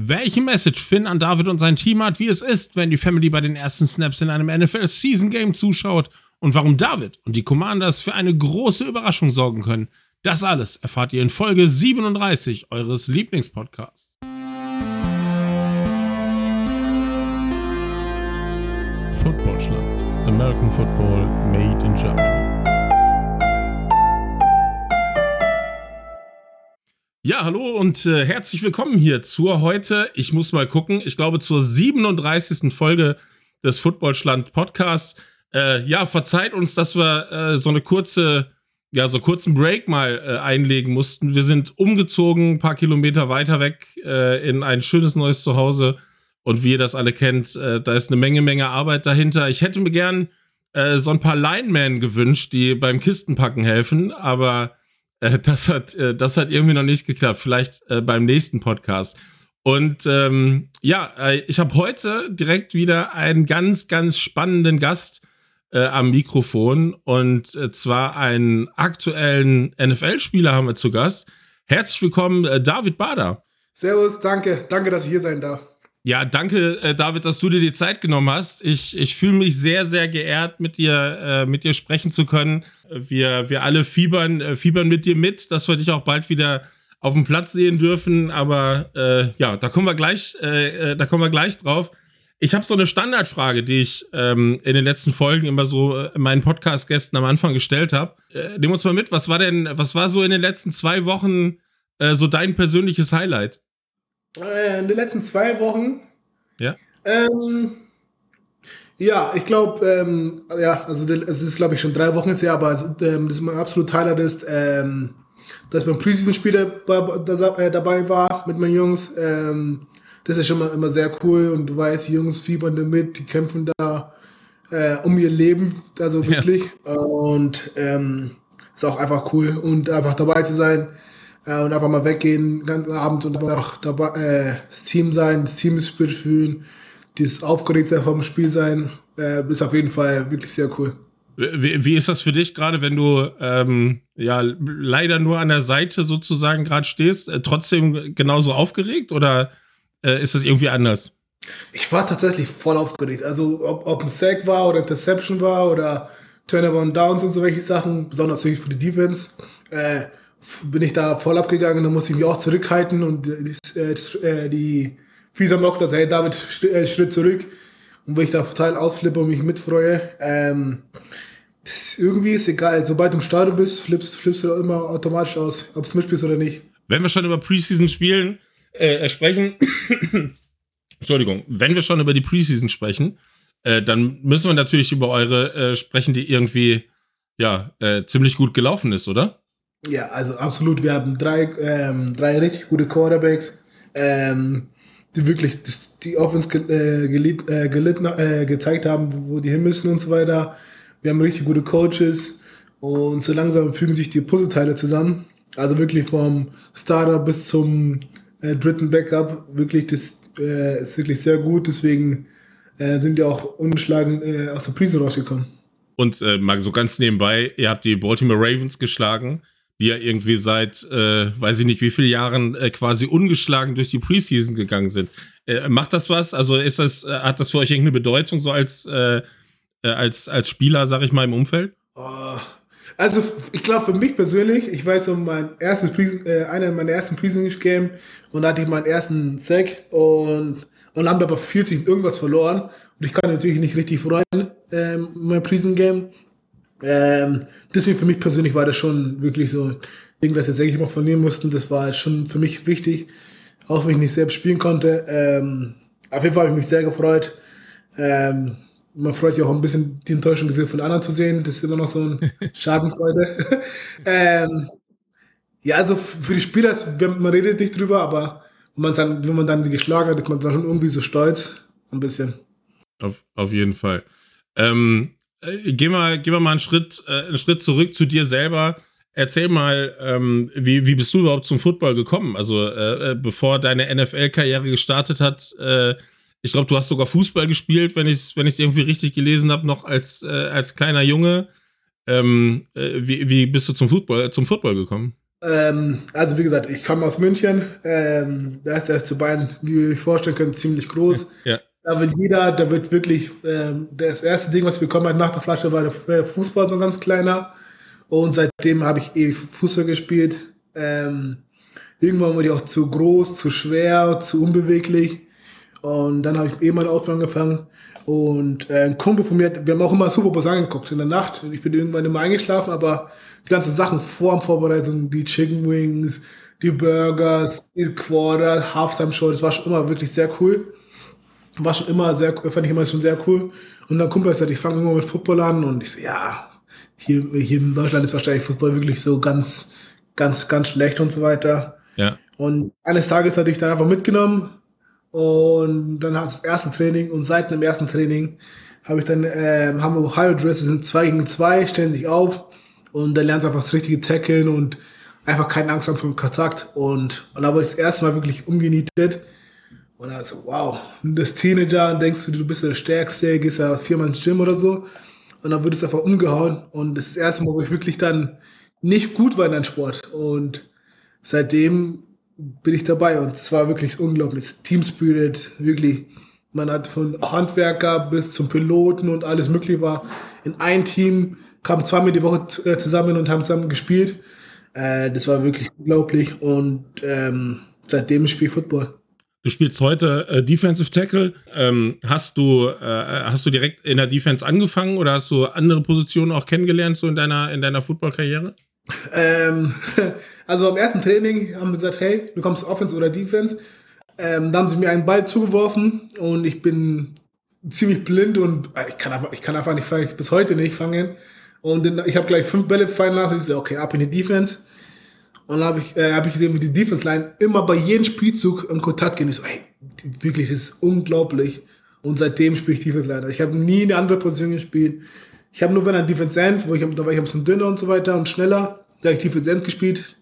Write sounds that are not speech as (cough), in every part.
welche Message Finn an David und sein Team hat, wie es ist, wenn die Family bei den ersten Snaps in einem NFL Season Game zuschaut und warum David und die Commanders für eine große Überraschung sorgen können. Das alles erfahrt ihr in Folge 37 eures Lieblingspodcasts. Footballschland. American Football made in Germany. Ja, hallo und äh, herzlich willkommen hier zur heute, ich muss mal gucken, ich glaube zur 37. Folge des Footballschland Podcast. Äh, ja, verzeiht uns, dass wir äh, so eine kurze, ja, so kurzen Break mal äh, einlegen mussten. Wir sind umgezogen, ein paar Kilometer weiter weg äh, in ein schönes neues Zuhause. Und wie ihr das alle kennt, äh, da ist eine Menge, Menge Arbeit dahinter. Ich hätte mir gern so ein paar Linemen gewünscht, die beim Kistenpacken helfen, aber äh, das, hat, äh, das hat irgendwie noch nicht geklappt. Vielleicht äh, beim nächsten Podcast. Und ähm, ja, äh, ich habe heute direkt wieder einen ganz, ganz spannenden Gast äh, am Mikrofon. Und äh, zwar einen aktuellen NFL-Spieler haben wir zu Gast. Herzlich willkommen, David Bader. Servus, danke. Danke, dass ich hier sein darf. Ja, danke, äh, David, dass du dir die Zeit genommen hast. Ich, ich fühle mich sehr, sehr geehrt, mit dir, äh, mit dir sprechen zu können. Wir, wir alle fiebern, äh, fiebern mit dir mit, dass wir dich auch bald wieder auf dem Platz sehen dürfen. Aber äh, ja, da kommen wir gleich, äh, äh, da kommen wir gleich drauf. Ich habe so eine Standardfrage, die ich ähm, in den letzten Folgen immer so meinen Podcast-Gästen am Anfang gestellt habe. Nehmen uns mal mit, was war denn, was war so in den letzten zwei Wochen so dein persönliches Highlight? Äh, in den letzten zwei Wochen. Ja. Ähm, ja, ich glaube, ähm, ja, also es ist, glaube ich, schon drei Wochen her, aber ähm, das ist mein absolut Highlight ist, ähm, dass beim Preseason-Spiel äh, dabei war mit meinen Jungs. Ähm, das ist schon mal immer sehr cool und du weißt, die Jungs fiebern damit, die kämpfen da äh, um ihr Leben, also wirklich. Ja. Und ähm, ist auch einfach cool und einfach dabei zu sein äh, und einfach mal weggehen, den ganzen Abend und einfach dabei, äh, das Team sein, das Team-Spirit fühlen, dieses Aufgeregtsein vom Spiel sein, äh, ist auf jeden Fall wirklich sehr cool. Wie, wie ist das für dich gerade, wenn du ähm, ja leider nur an der Seite sozusagen gerade stehst, äh, trotzdem genauso aufgeregt oder äh, ist das irgendwie anders? Ich war tatsächlich voll aufgeregt. Also ob, ob ein Sack war oder Interception war oder Turnover und Downs und so welche Sachen, besonders natürlich für die Defense. Äh, bin ich da voll abgegangen, dann musste ich mich auch zurückhalten und äh, äh die Füße am Lock sagt, hey David, äh, Schritt zurück. Und wo ich da total ausflippe und mich mitfreue, ähm, das, irgendwie ist egal. Sobald du im Stadion bist, flippst, flippst du immer automatisch aus, ob du mitspielst oder nicht. Wenn wir schon über Preseason spielen, äh, sprechen, (coughs) Entschuldigung, wenn wir schon über die Preseason sprechen, äh, dann müssen wir natürlich über eure äh, sprechen, die irgendwie ja äh, ziemlich gut gelaufen ist, oder? Ja, also absolut. Wir haben drei, ähm, drei richtig gute Quarterbacks, ähm, die wirklich die Offense äh, äh, gelitten, äh, gezeigt haben, wo die hin müssen und so weiter. Wir haben richtig gute Coaches und so langsam fügen sich die Puzzleteile zusammen. Also wirklich vom Starter bis zum äh, dritten Backup. Wirklich, das äh, ist wirklich sehr gut. Deswegen äh, sind wir auch ungeschlagen äh, aus der Prise rausgekommen. Und äh, mal so ganz nebenbei, ihr habt die Baltimore Ravens geschlagen die ja irgendwie seit, äh, weiß ich nicht, wie viele Jahren äh, quasi ungeschlagen durch die Preseason gegangen sind. Äh, macht das was? Also ist das, äh, hat das für euch irgendeine Bedeutung so als, äh, äh, als, als Spieler, sag ich mal, im Umfeld? Oh. Also ich glaube für mich persönlich, ich weiß um mein erstes Preseason, äh, einer meiner ersten Preseason Game und da hatte ich meinen ersten Sack und und haben aber 40 irgendwas verloren und ich kann natürlich nicht richtig freuen ähm, mein Preseason Game ähm, deswegen für mich persönlich war das schon wirklich so ein Ding, das jetzt eigentlich mal verlieren mussten. Das war schon für mich wichtig, auch wenn ich nicht selbst spielen konnte. Ähm, auf jeden Fall habe ich mich sehr gefreut. Ähm, man freut sich auch ein bisschen, die Enttäuschung gesehen von anderen zu sehen. Das ist immer noch so ein (laughs) Schadenfreude. (laughs) ähm, ja, also für die Spieler, man redet nicht drüber, aber wenn man, dann, wenn man dann die geschlagen hat, ist man dann schon irgendwie so stolz. Ein bisschen. Auf, auf jeden Fall. Ähm, äh, gehen, wir, gehen wir mal einen Schritt, äh, einen Schritt zurück zu dir selber. Erzähl mal, ähm, wie, wie bist du überhaupt zum Football gekommen? Also, äh, äh bevor deine NFL-Karriere gestartet hat, äh, ich glaube, du hast sogar Fußball gespielt, wenn ich es wenn irgendwie richtig gelesen habe, noch als, als kleiner Junge. Ähm, wie, wie bist du zum Football, zum Football gekommen? Ähm, also wie gesagt, ich komme aus München. Ähm, da ist der zu Bayern, wie ihr euch vorstellen könnt, ziemlich groß. Ja. Da will jeder, da wird wirklich, ähm, das erste Ding, was ich bekommen habe nach der Flasche, war der Fußball, so ein ganz kleiner. Und seitdem habe ich ewig Fußball gespielt. Ähm, irgendwann wurde ich auch zu groß, zu schwer, zu unbeweglich. Und dann habe ich eh meine Ausbildung angefangen. Und äh, ein Kumpel von mir, wir haben auch immer Super angeguckt in der Nacht. Und ich bin irgendwann immer eingeschlafen, aber die ganzen Sachen vor dem Vorbereitung, die Chicken Wings, die Burgers, die Quarter, Halftime Show, das war schon immer wirklich sehr cool. War schon immer sehr, fand ich immer schon sehr cool. Und dann Kumpel gesagt, ich fange irgendwann mit Football an und ich so, ja, hier, hier in Deutschland ist wahrscheinlich Fußball wirklich so ganz, ganz, ganz schlecht und so weiter. Ja. Und eines Tages hatte ich dann einfach mitgenommen und dann hat das erste Training und seit dem ersten Training habe ich dann, äh, haben wir Ohio Dresses, sind zwei gegen zwei, stellen sich auf und dann lernst du einfach das richtige Tackeln und einfach keine Angst haben vor dem Kontakt und, und da wurde ich das erste Mal wirklich umgenietet und dann so, wow, das Teenager, denkst du, du bist der Stärkste, gehst ja viermal ins Gym oder so und dann wird es einfach umgehauen und das ist das erste Mal, wo ich wirklich dann nicht gut war in einem Sport und seitdem bin ich dabei und es war wirklich unglaublich. Team Spirit, wirklich. Man hat von Handwerker bis zum Piloten und alles mögliche war in ein Team, kamen zweimal die Woche äh, zusammen und haben zusammen gespielt. Äh, das war wirklich unglaublich und ähm, seitdem spiele ich Football. Du spielst heute äh, Defensive Tackle. Ähm, hast du äh, hast du direkt in der Defense angefangen oder hast du andere Positionen auch kennengelernt so in deiner in deiner Football-Karriere? Ähm, (laughs) also am ersten Training haben wir gesagt, hey, du kommst Offense oder Defense. Ähm, da haben sie mir einen Ball zugeworfen und ich bin ziemlich blind und äh, ich kann einfach, ich kann einfach nicht fangen, bis heute nicht fangen. Und dann, ich habe gleich fünf Bälle fallen lassen. Ich so, okay, ab in die Defense. Und dann habe ich, äh, hab ich gesehen, wie die Defense-Line immer bei jedem Spielzug in Kontakt gehen. Ich so, hey, wirklich, das ist unglaublich. Und seitdem spiele ich Defense-Line. Ich habe nie eine andere Position gespielt. Ich habe nur wenn ein Defense End, wo ich, da war ich ein bisschen dünner und so weiter und schneller. Da habe ich Defense End gespielt.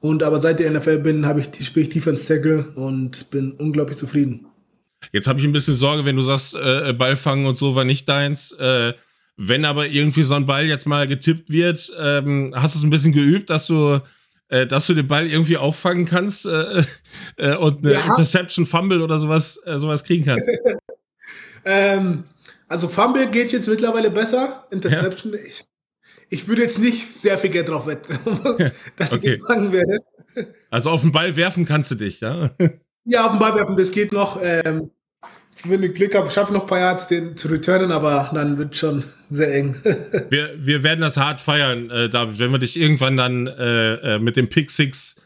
Und aber seit der NFL bin, habe ich spiele ich Defense Tackle und bin unglaublich zufrieden. Jetzt habe ich ein bisschen Sorge, wenn du sagst, äh, Ball fangen und so war nicht deins. Äh, wenn aber irgendwie so ein Ball jetzt mal getippt wird, ähm, hast du es ein bisschen geübt, dass du, äh, dass du den Ball irgendwie auffangen kannst äh, äh, und eine ja. Interception, Fumble oder sowas, äh, sowas kriegen kannst? (laughs) ähm, also Fumble geht jetzt mittlerweile besser. Interception, ja. ich, ich würde jetzt nicht sehr viel Geld drauf wetten, (laughs) (laughs) dass ich okay. fangen werde. Also auf den Ball werfen kannst du dich, ja? Ja, auf den Ball werfen, das geht noch. Ähm, wenn ich Glück habe, schaffe noch ein paar Yards, den zu returnen, aber dann wird schon sehr eng. (laughs) wir, wir werden das hart feiern, äh, David, wenn wir dich irgendwann dann äh, äh mit dem Pick Six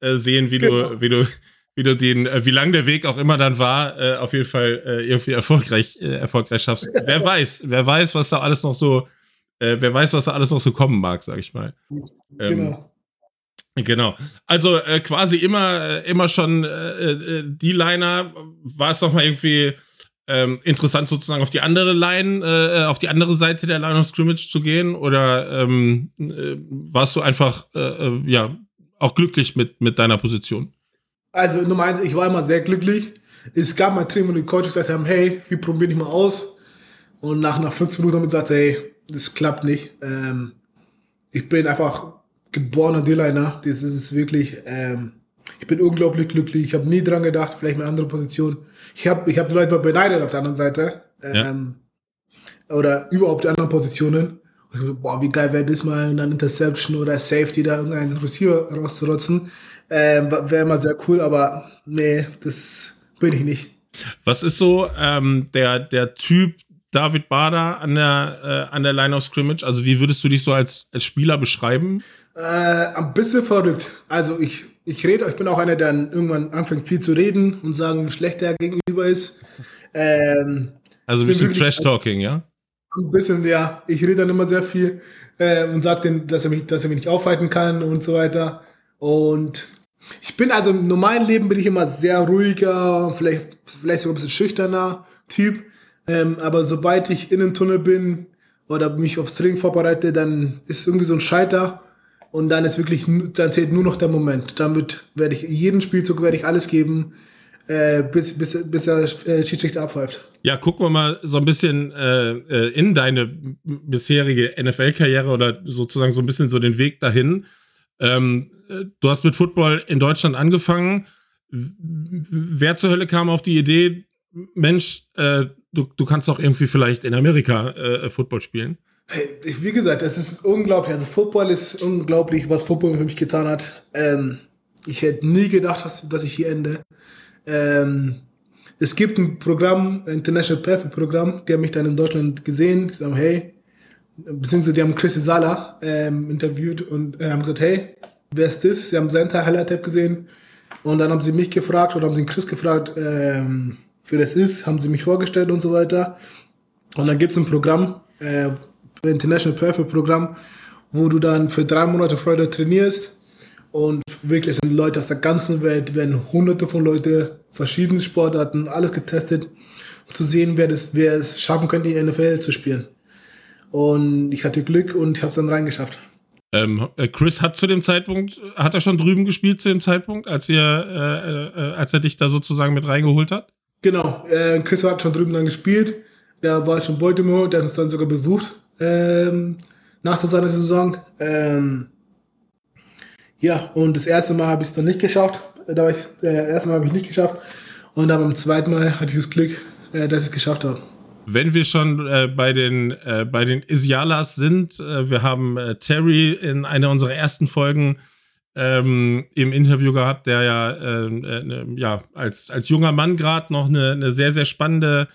äh, sehen, wie genau. du, wie du wie du den, äh, wie lang der Weg auch immer dann war, äh, auf jeden Fall irgendwie erfolgreich, erfolgreich schaffst. wer weiß, wer weiß, was da alles noch so, wer weiß, was da alles noch so kommen mag, sag ich mal. Ähm, genau. Genau. Also äh, quasi immer, immer schon äh, die Liner. War es doch mal irgendwie ähm, interessant, sozusagen auf die andere Line, äh, auf die andere Seite der Line of Scrimmage zu gehen? Oder ähm, äh, warst du einfach äh, ja auch glücklich mit, mit deiner Position? Also Nummer eins, ich war immer sehr glücklich. Es gab mal Training, wo die Coaches gesagt haben, hey, wir probieren nicht mal aus. Und nach, nach 15 Minuten haben wir gesagt, hey, das klappt nicht. Ähm, ich bin einfach geborener D-Liner. Das ist wirklich, ähm, ich bin unglaublich glücklich. Ich habe nie dran gedacht, vielleicht eine andere Position. Ich habe ich hab die Leute mal beneidet auf der anderen Seite. Ähm, ja. Oder überhaupt die anderen Positionen. Und ich so, boah, wie geil wäre das mal, in einer Interception oder Safety da irgendeinen Receiver rauszurotzen. Ähm, Wäre immer sehr cool, aber nee, das bin ich nicht. Was ist so ähm, der, der Typ David Bader an der, äh, an der Line of Scrimmage? Also, wie würdest du dich so als, als Spieler beschreiben? Äh, ein bisschen verrückt. Also, ich, ich rede, ich bin auch einer, der dann irgendwann anfängt viel zu reden und sagen, wie schlecht der gegenüber ist. Ähm, also, ein bisschen Trash-Talking, ja? Ein bisschen, ja. Ich rede dann immer sehr viel äh, und sage dass er, mich, dass er mich nicht aufhalten kann und so weiter. Und ich bin also im normalen Leben bin ich immer sehr ruhiger, vielleicht, vielleicht sogar ein bisschen schüchterner Typ. Ähm, aber sobald ich in den Tunnel bin oder mich aufs Training vorbereite, dann ist irgendwie so ein Scheiter und dann ist wirklich, dann zählt nur noch der Moment. Damit werde ich jeden Spielzug werde ich alles geben, äh, bis, bis, bis der äh, Schiedsrichter abpfeift. Ja, gucken wir mal so ein bisschen äh, äh in deine bisherige NFL-Karriere oder sozusagen so ein bisschen so den Weg dahin. Ähm, äh, du hast mit Football in Deutschland angefangen. Wer zur Hölle kam auf die Idee, Mensch, äh, du, du kannst auch irgendwie vielleicht in Amerika Football spielen? Wie gesagt, es ist unglaublich. Also Football ist unglaublich, was Football für mich getan hat. Ähm, ich hätte nie gedacht, dass, dass ich hier ende. Ähm, es gibt ein Programm, ein International Perfect Programm, die haben mich dann in Deutschland gesehen, die sagen, hey, beziehungsweise die haben Chris Sala ähm, interviewt und äh, haben gesagt, hey, wer ist das? Sie haben Teil Highlight gesehen und dann haben sie mich gefragt oder haben sie Chris gefragt, ähm, wer das ist, haben sie mich vorgestellt und so weiter. Und dann gibt es ein Programm, äh, International Perfect Programm, wo du dann für drei Monate Freude trainierst und wirklich sind Leute aus der ganzen Welt, werden hunderte von Leuten, verschiedene Sportarten, alles getestet, um zu sehen, wer, das, wer es schaffen könnte, in die NFL zu spielen. Und ich hatte Glück und habe es dann reingeschafft. Ähm, äh, Chris hat zu dem Zeitpunkt, hat er schon drüben gespielt zu dem Zeitpunkt, als, ihr, äh, äh, als er dich da sozusagen mit reingeholt hat? Genau, äh, Chris hat schon drüben dann gespielt. Der war schon in Baltimore, der hat uns dann sogar besucht ähm, nach seiner Saison. Ähm, ja, und das erste Mal habe ich es dann nicht geschafft. Da war ich, äh, erste Mal habe ich nicht geschafft. Und dann beim zweiten Mal hatte ich das Glück, äh, dass ich es geschafft habe. Wenn wir schon äh, bei den äh, bei den Isialas sind, äh, wir haben äh, Terry in einer unserer ersten Folgen ähm, im Interview gehabt, der ja, äh, ja als, als junger Mann gerade noch eine, eine sehr, sehr spannende,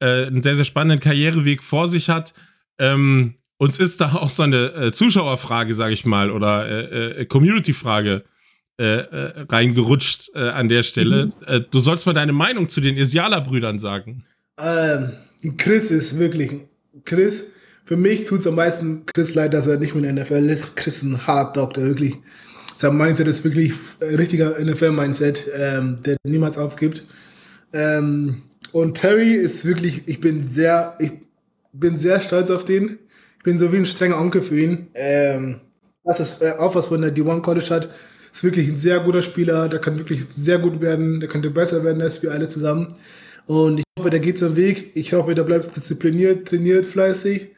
einen sehr, sehr spannenden Karriereweg vor sich hat. Ähm, uns ist da auch so eine äh, Zuschauerfrage, sage ich mal, oder äh, äh, Community-Frage äh, äh, reingerutscht an der Stelle. Mhm. du sollst mal deine Meinung zu den Isiala-Brüdern sagen. Ähm, Chris ist wirklich, Chris, für mich tut es am meisten Chris leid, dass er nicht mehr in der NFL ist. Chris ist ein Hard Dog, der wirklich, sein Mindset ist wirklich ein richtiger NFL-Mindset, ähm, der niemals aufgibt. Ähm, und Terry ist wirklich, ich bin sehr, ich bin sehr stolz auf den bin so wie ein strenger Onkel für ihn. Ähm, das ist äh, auch was von der D1 College hat. Ist wirklich ein sehr guter Spieler, der kann wirklich sehr gut werden, der könnte besser werden als wir alle zusammen. Und ich hoffe, der geht seinen Weg. Ich hoffe, der bleibt diszipliniert, trainiert fleißig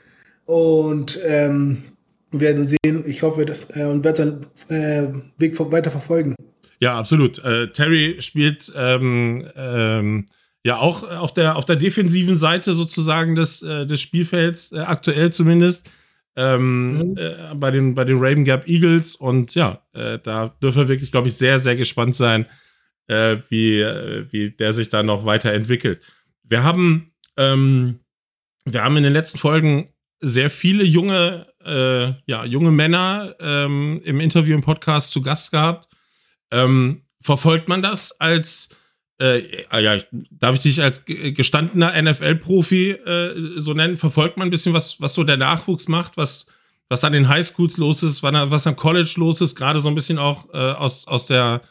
und ähm, werden sehen. Ich hoffe, dass äh, und wird seinen äh, Weg weiter verfolgen. Ja, absolut. Äh, Terry spielt ähm, ähm ja auch äh, auf der, auf der defensiven Seite sozusagen des, äh, des Spielfelds, äh, aktuell zumindest. Ähm, mhm. äh, bei, den, bei den Raven Gap Eagles. Und ja, äh, da dürfen wir wirklich, glaube ich, sehr, sehr gespannt sein, äh, wie, wie der sich da noch weiterentwickelt. Wir haben, ähm, wir haben in den letzten Folgen sehr viele junge, ja, junge Männer ähm, im Interview im Podcast zu Gast gehabt. Ähm, verfolgt man das als äh, ah ja, darf ich dich als gestandener NFL-Profi äh, so nennen? Verfolgt man ein bisschen, was, was so der Nachwuchs macht, was, was an den Highschools los ist, was am College los ist, gerade so ein bisschen auch äh, aus, aus der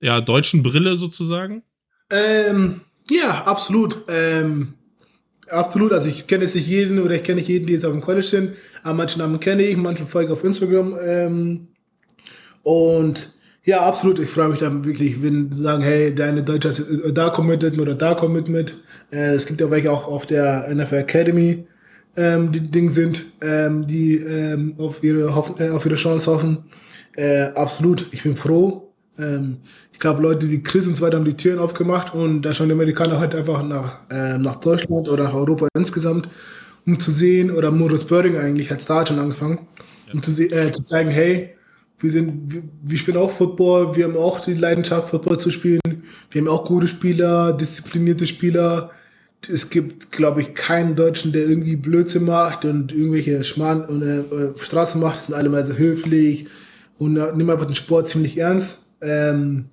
ja, deutschen Brille sozusagen? Ähm, ja, absolut. Ähm, absolut. Also ich kenne jetzt nicht jeden oder ich kenne nicht jeden, die jetzt auf dem College sind. Aber manche Namen kenne ich, manche folge auf Instagram. Ähm, und ja, absolut. Ich freue mich dann wirklich, wenn sie sagen, hey, deine Deutsche ist da committed oder da committed. Äh, es gibt ja welche auch auf der NFL Academy, ähm, die Ding sind, ähm, die ähm, auf ihre hoffen, äh, auf ihre Chance hoffen. Äh, absolut. Ich bin froh. Ähm, ich glaube, Leute wie Chris und so weiter haben die Türen aufgemacht und da schauen die Amerikaner heute einfach nach, äh, nach Deutschland oder nach Europa insgesamt, um zu sehen, oder Morris Birding eigentlich hat da schon angefangen, um zu, äh, zu zeigen, hey, wir sind, wir, wir spielen auch Football, wir haben auch die Leidenschaft, Football zu spielen. Wir haben auch gute Spieler, disziplinierte Spieler. Es gibt, glaube ich, keinen Deutschen, der irgendwie Blödsinn macht und irgendwelche Schmarrn und äh, Straßen macht. Das sind alle mal so höflich und äh, nehmen einfach den Sport ziemlich ernst. Ähm,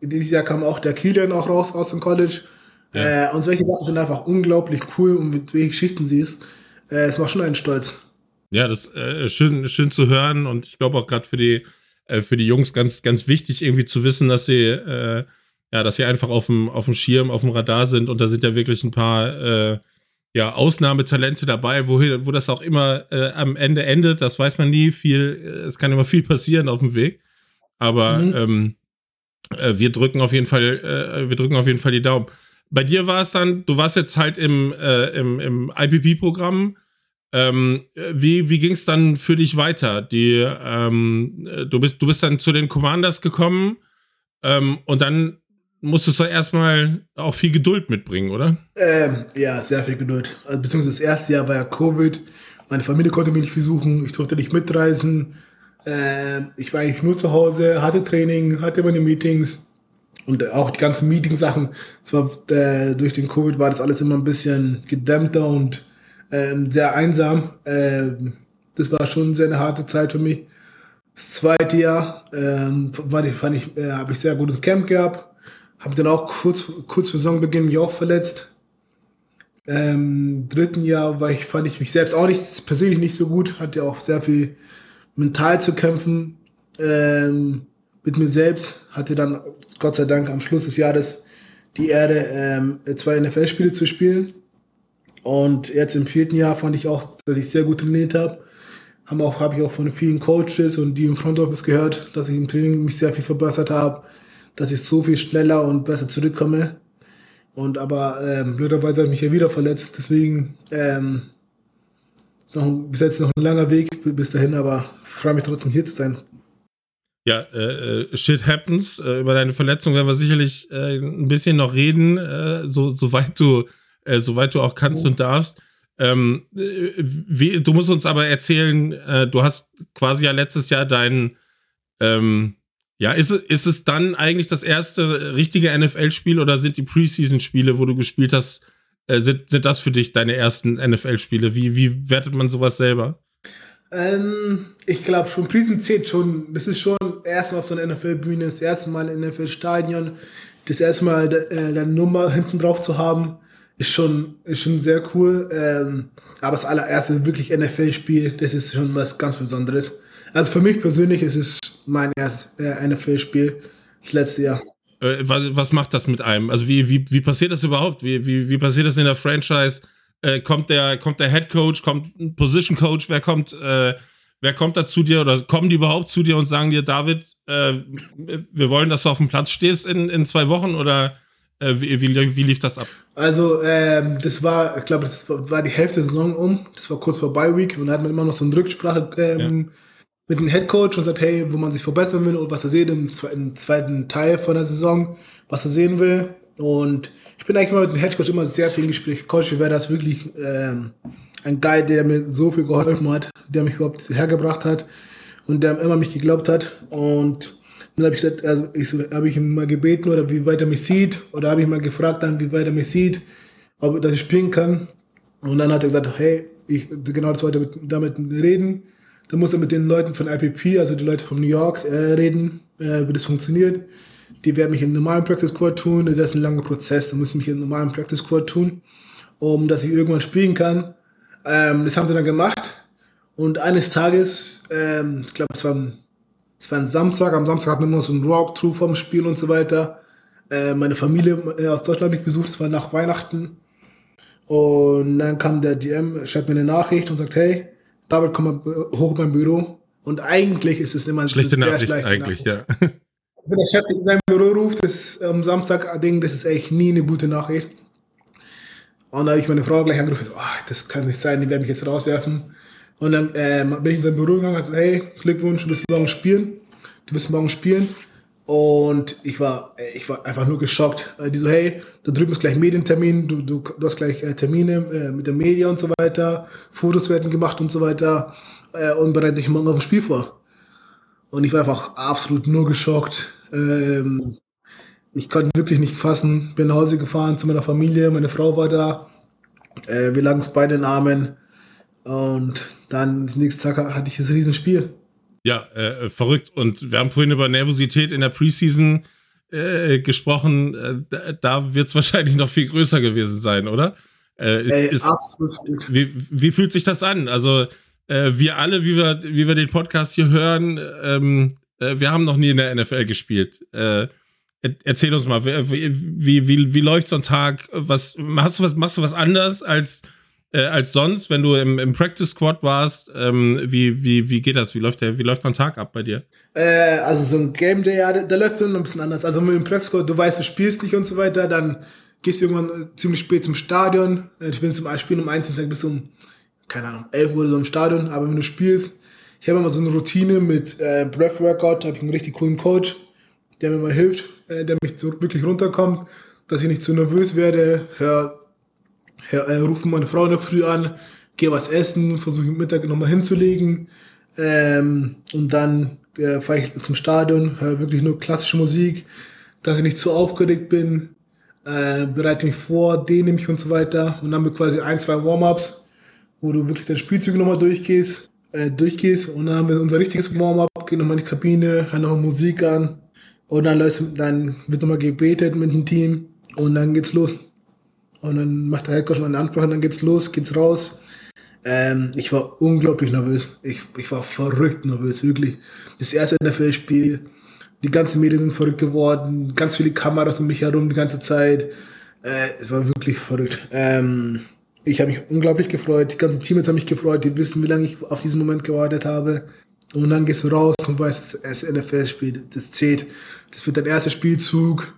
dieses Jahr kam auch der Kilian auch raus aus dem College. Ja. Äh, und solche Sachen sind einfach unglaublich cool und mit welchen Geschichten sie ist. Äh, es macht schon einen stolz. Ja, das ist äh, schön, schön zu hören und ich glaube auch gerade für die, äh, für die Jungs ganz, ganz wichtig, irgendwie zu wissen, dass sie, äh, ja, dass sie einfach auf dem, auf dem Schirm, auf dem Radar sind und da sind ja wirklich ein paar, äh, ja, Ausnahmetalente dabei, wo, wo das auch immer äh, am Ende endet, das weiß man nie. Viel, äh, es kann immer viel passieren auf dem Weg. Aber mhm. ähm, äh, wir drücken auf jeden Fall, äh, wir drücken auf jeden Fall die Daumen. Bei dir war es dann, du warst jetzt halt im, äh, im, im IPP-Programm Ähm, wie wie ging es dann für dich weiter? Die, ähm, du, bist, du bist dann zu den Commanders gekommen ähm, und dann musstest du erstmal auch viel Geduld mitbringen, oder? Ähm, ja, sehr viel Geduld. Also, beziehungsweise das erste Jahr war ja Covid. Meine Familie konnte mich nicht besuchen. Ich durfte nicht mitreisen. Ähm, ich war eigentlich nur zu Hause, hatte Training, hatte meine Meetings und auch die ganzen Meeting-Sachen. Zwar äh, durch den Covid war das alles immer ein bisschen gedämmter und ähm, sehr einsam. Ähm, das war schon sehr eine harte Zeit für mich. Das zweite Jahr ähm, fand ich, fand ich, äh, habe ich sehr gutes Camp gehabt. Habe dann auch kurz, kurz vor Saisonbeginn mich auch verletzt. Ähm, dritten Jahr war ich, fand ich mich selbst auch nicht, persönlich nicht so gut. Hatte auch sehr viel mental zu kämpfen. Ähm, mit mir selbst. Hatte dann Gott sei Dank am Schluss des Jahres die Erde, ähm, zwei NFL-Spiele zu spielen. Und jetzt im vierten Jahr fand ich auch, dass ich sehr gut trainiert habe. Habe auch, habe ich auch von vielen Coaches und die im Front Office gehört, dass ich im Training mich sehr viel verbessert habe, dass ich so viel schneller und besser zurückkomme. Und aber ähm, blöderweise habe ich mich ja wieder verletzt. Deswegen ähm, noch, bis jetzt noch ein langer Weg bis dahin, aber freue mich trotzdem hier zu sein. Ja, äh, äh, shit happens. Äh, über deine Verletzung werden wir sicherlich äh, ein bisschen noch reden, äh, so, soweit du, äh, soweit du auch kannst oh. und darfst. Ähm, wie, du musst uns aber erzählen, du hast quasi ja letztes Jahr dein, ähm, ja, ist, ist es dann eigentlich das erste richtige NFL-Spiel oder sind die Preseason-Spiele, wo du gespielt hast, sind, sind das für dich deine ersten NFL-Spiele? Wie, wie wertet man sowas selber? Ähm, ich glaube schon, Prison zählt schon. Das ist schon erstmal auf so einer NFL-Bühne, das erste Mal in NFL-Stadion, das erste Mal äh, deine Nummer hinten drauf zu haben, ist schon, ist schon sehr cool. Ähm, aber das allererste wirklich NFL-Spiel, das ist schon was ganz Besonderes. Also für mich persönlich ist es mein erstes äh, NFL-Spiel, das letzte Jahr. Äh, was, macht das mit einem? Also wie, wie, wie passiert das überhaupt? Wie, wie, wie passiert das in der Franchise? Äh, kommt der, kommt der Head Coach, kommt ein Position Coach, wer kommt, äh, wer kommt da zu dir oder kommen die überhaupt zu dir und sagen dir, David, äh, wir wollen, dass du auf dem Platz stehst in, in zwei Wochen oder äh, wie, wie, wie, lief das ab? Also, ähm, das war, ich glaube, das war die Hälfte der Saison um, das war kurz vor Bye Week und da hat man immer noch so eine Rücksprache ähm, ja. mit dem Head Coach und sagt, hey, wo man sich verbessern will und was er sieht im, im zweiten Teil von der Saison, was er sehen will. Und ich bin eigentlich mal mit dem Headcoach immer sehr viel im Gespräch. Coach, wäre das wirklich ähm, ein Guy, der mir so viel geholfen hat, der mich überhaupt hergebracht hat und der immer mich geglaubt hat. Und dann habe ich gesagt, also ich so, habe ich ihm mal gebeten oder wie weit er mich sieht oder habe ich mal gefragt dann, wie weit er mich sieht, ob dass ich spielen kann. Und dann hat er gesagt, hey, ich genau das wollte damit reden. Dann muss er mit den Leuten von IPP, also die Leute von New York, äh, reden, äh, wie das funktioniert die werden mich in normalen Practice Squad tun. Das ist ein langer Prozess. Da muss ich mich in normalen Practice Squad tun, um dass ich irgendwann spielen kann. Ähm, das haben sie dann gemacht. Und eines Tages, ähm, ich glaube, es war, es war ein Samstag. Am Samstag hatten wir noch so ein Walkthrough vom Spiel und so weiter. Äh, meine Familie äh, aus Deutschland mich besucht. Es war nach Weihnachten. Und dann kam der DM, schreibt mir eine Nachricht und sagt, hey, David, komm mal hoch in mein Büro. Und eigentlich ist es immer schlechte eine sehr Nachricht schlechte eigentlich, Nachricht. ja. wenn der Chef in sein Büro ruft, das am Samstag, Ding, das ist echt nie eine gute Nachricht. Und da habe ich meine Frau gleich angerufen, so, oh, das kann nicht sein, die werden mich jetzt rauswerfen. Und dann ähm, bin ich in sein Büro gegangen und gesagt, hey, Glückwunsch, du wirst morgen spielen. Du wirst morgen spielen. Und ich war, ich war einfach nur geschockt. Äh, die so, hey, da drüben ist gleich Medientermin, du, du, du hast gleich äh, Termine äh, mit der Media und so weiter, Fotos werden gemacht und so weiter äh, und bereite dich morgen auf ein Spiel vor. Und ich war einfach absolut nur geschockt. Ähm, ich konnte wirklich nicht fassen. Bin nach Hause gefahren zu meiner Familie, meine Frau war da. Äh, wir lagen uns beide in den Armen. Und dann, das nächste Tag hatte ich das Riesenspiel. Ja, äh, verrückt. Und wir haben vorhin über Nervosität in der Preseason äh, gesprochen. Äh, da, wird es (laughs) wahrscheinlich noch viel größer gewesen sein, oder? Äh, Ey, ist, absolut. Wie, wie fühlt sich das an? Also, äh, wir alle, wie wir, wie wir den Podcast hier hören, ähm, äh, wir haben noch nie in der NFL gespielt. Äh, erzähl uns mal, wie, wie, wie, wie läuft so ein Tag? Was, machst, du was, machst du was anders als, äh, als sonst, wenn du im, im Practice Squad warst? Ähm, wie, wie, wie geht das? Wie läuft, der, wie läuft so ein Tag ab bei dir? Äh, also so ein Game Day, ja, der, läuft so ein bisschen anders. Also mit dem Practice Squad, du weißt, du spielst nicht und so weiter, dann gehst du irgendwann ziemlich spät zum Stadion. Ich bin zum Beispiel um eins, dann bis um keine Ahnung, 11 Uhr so im Stadion, aber wenn du spielst, ich habe immer so eine Routine mit äh, Breath Workout, da habe ich einen richtig coolen Coach, der mir mal hilft, äh, der mich so wirklich runterkommt, dass ich nicht zu nervös werde. Hör, äh, rufe meine Frau in der Früh an, gehe was essen, versuche Mittag nochmal hinzulegen. Ähm, und dann äh, fahre ich zum Stadion, höre wirklich nur klassische Musik, dass ich nicht zu aufgeregt bin, äh, bereite mich vor, dehne mich und so weiter. Und dann haben wir quasi ein, zwei Warm-ups, wo du wirklich deine Spielzüge nochmal durchgehst, äh, durchgehst. Und dann haben wir unser richtiges Warm-up, gehen nochmal in die Kabine, hören noch Musik an. Und dann, läuft, dann wird nochmal gebetet mit dem Team. Und dann geht's los. Und dann macht der Headcoach mal eine Ansprache und dann geht's los, geht's raus. Ähm, ich war unglaublich nervös. Ich, ich war verrückt nervös, wirklich. Das erste NFL-Spiel, die ganzen Medien sind verrückt geworden, ganz viele Kameras um mich herum die ganze Zeit. Äh, es war wirklich verrückt. Ähm, ich habe mich unglaublich gefreut, die ganzen Teammates haben mich gefreut, die wissen, wie lange ich auf diesen Moment gewartet habe. Und dann gehst du raus und weißt, es ist NFL-Spiel, das zählt. Das wird dein erster Spielzug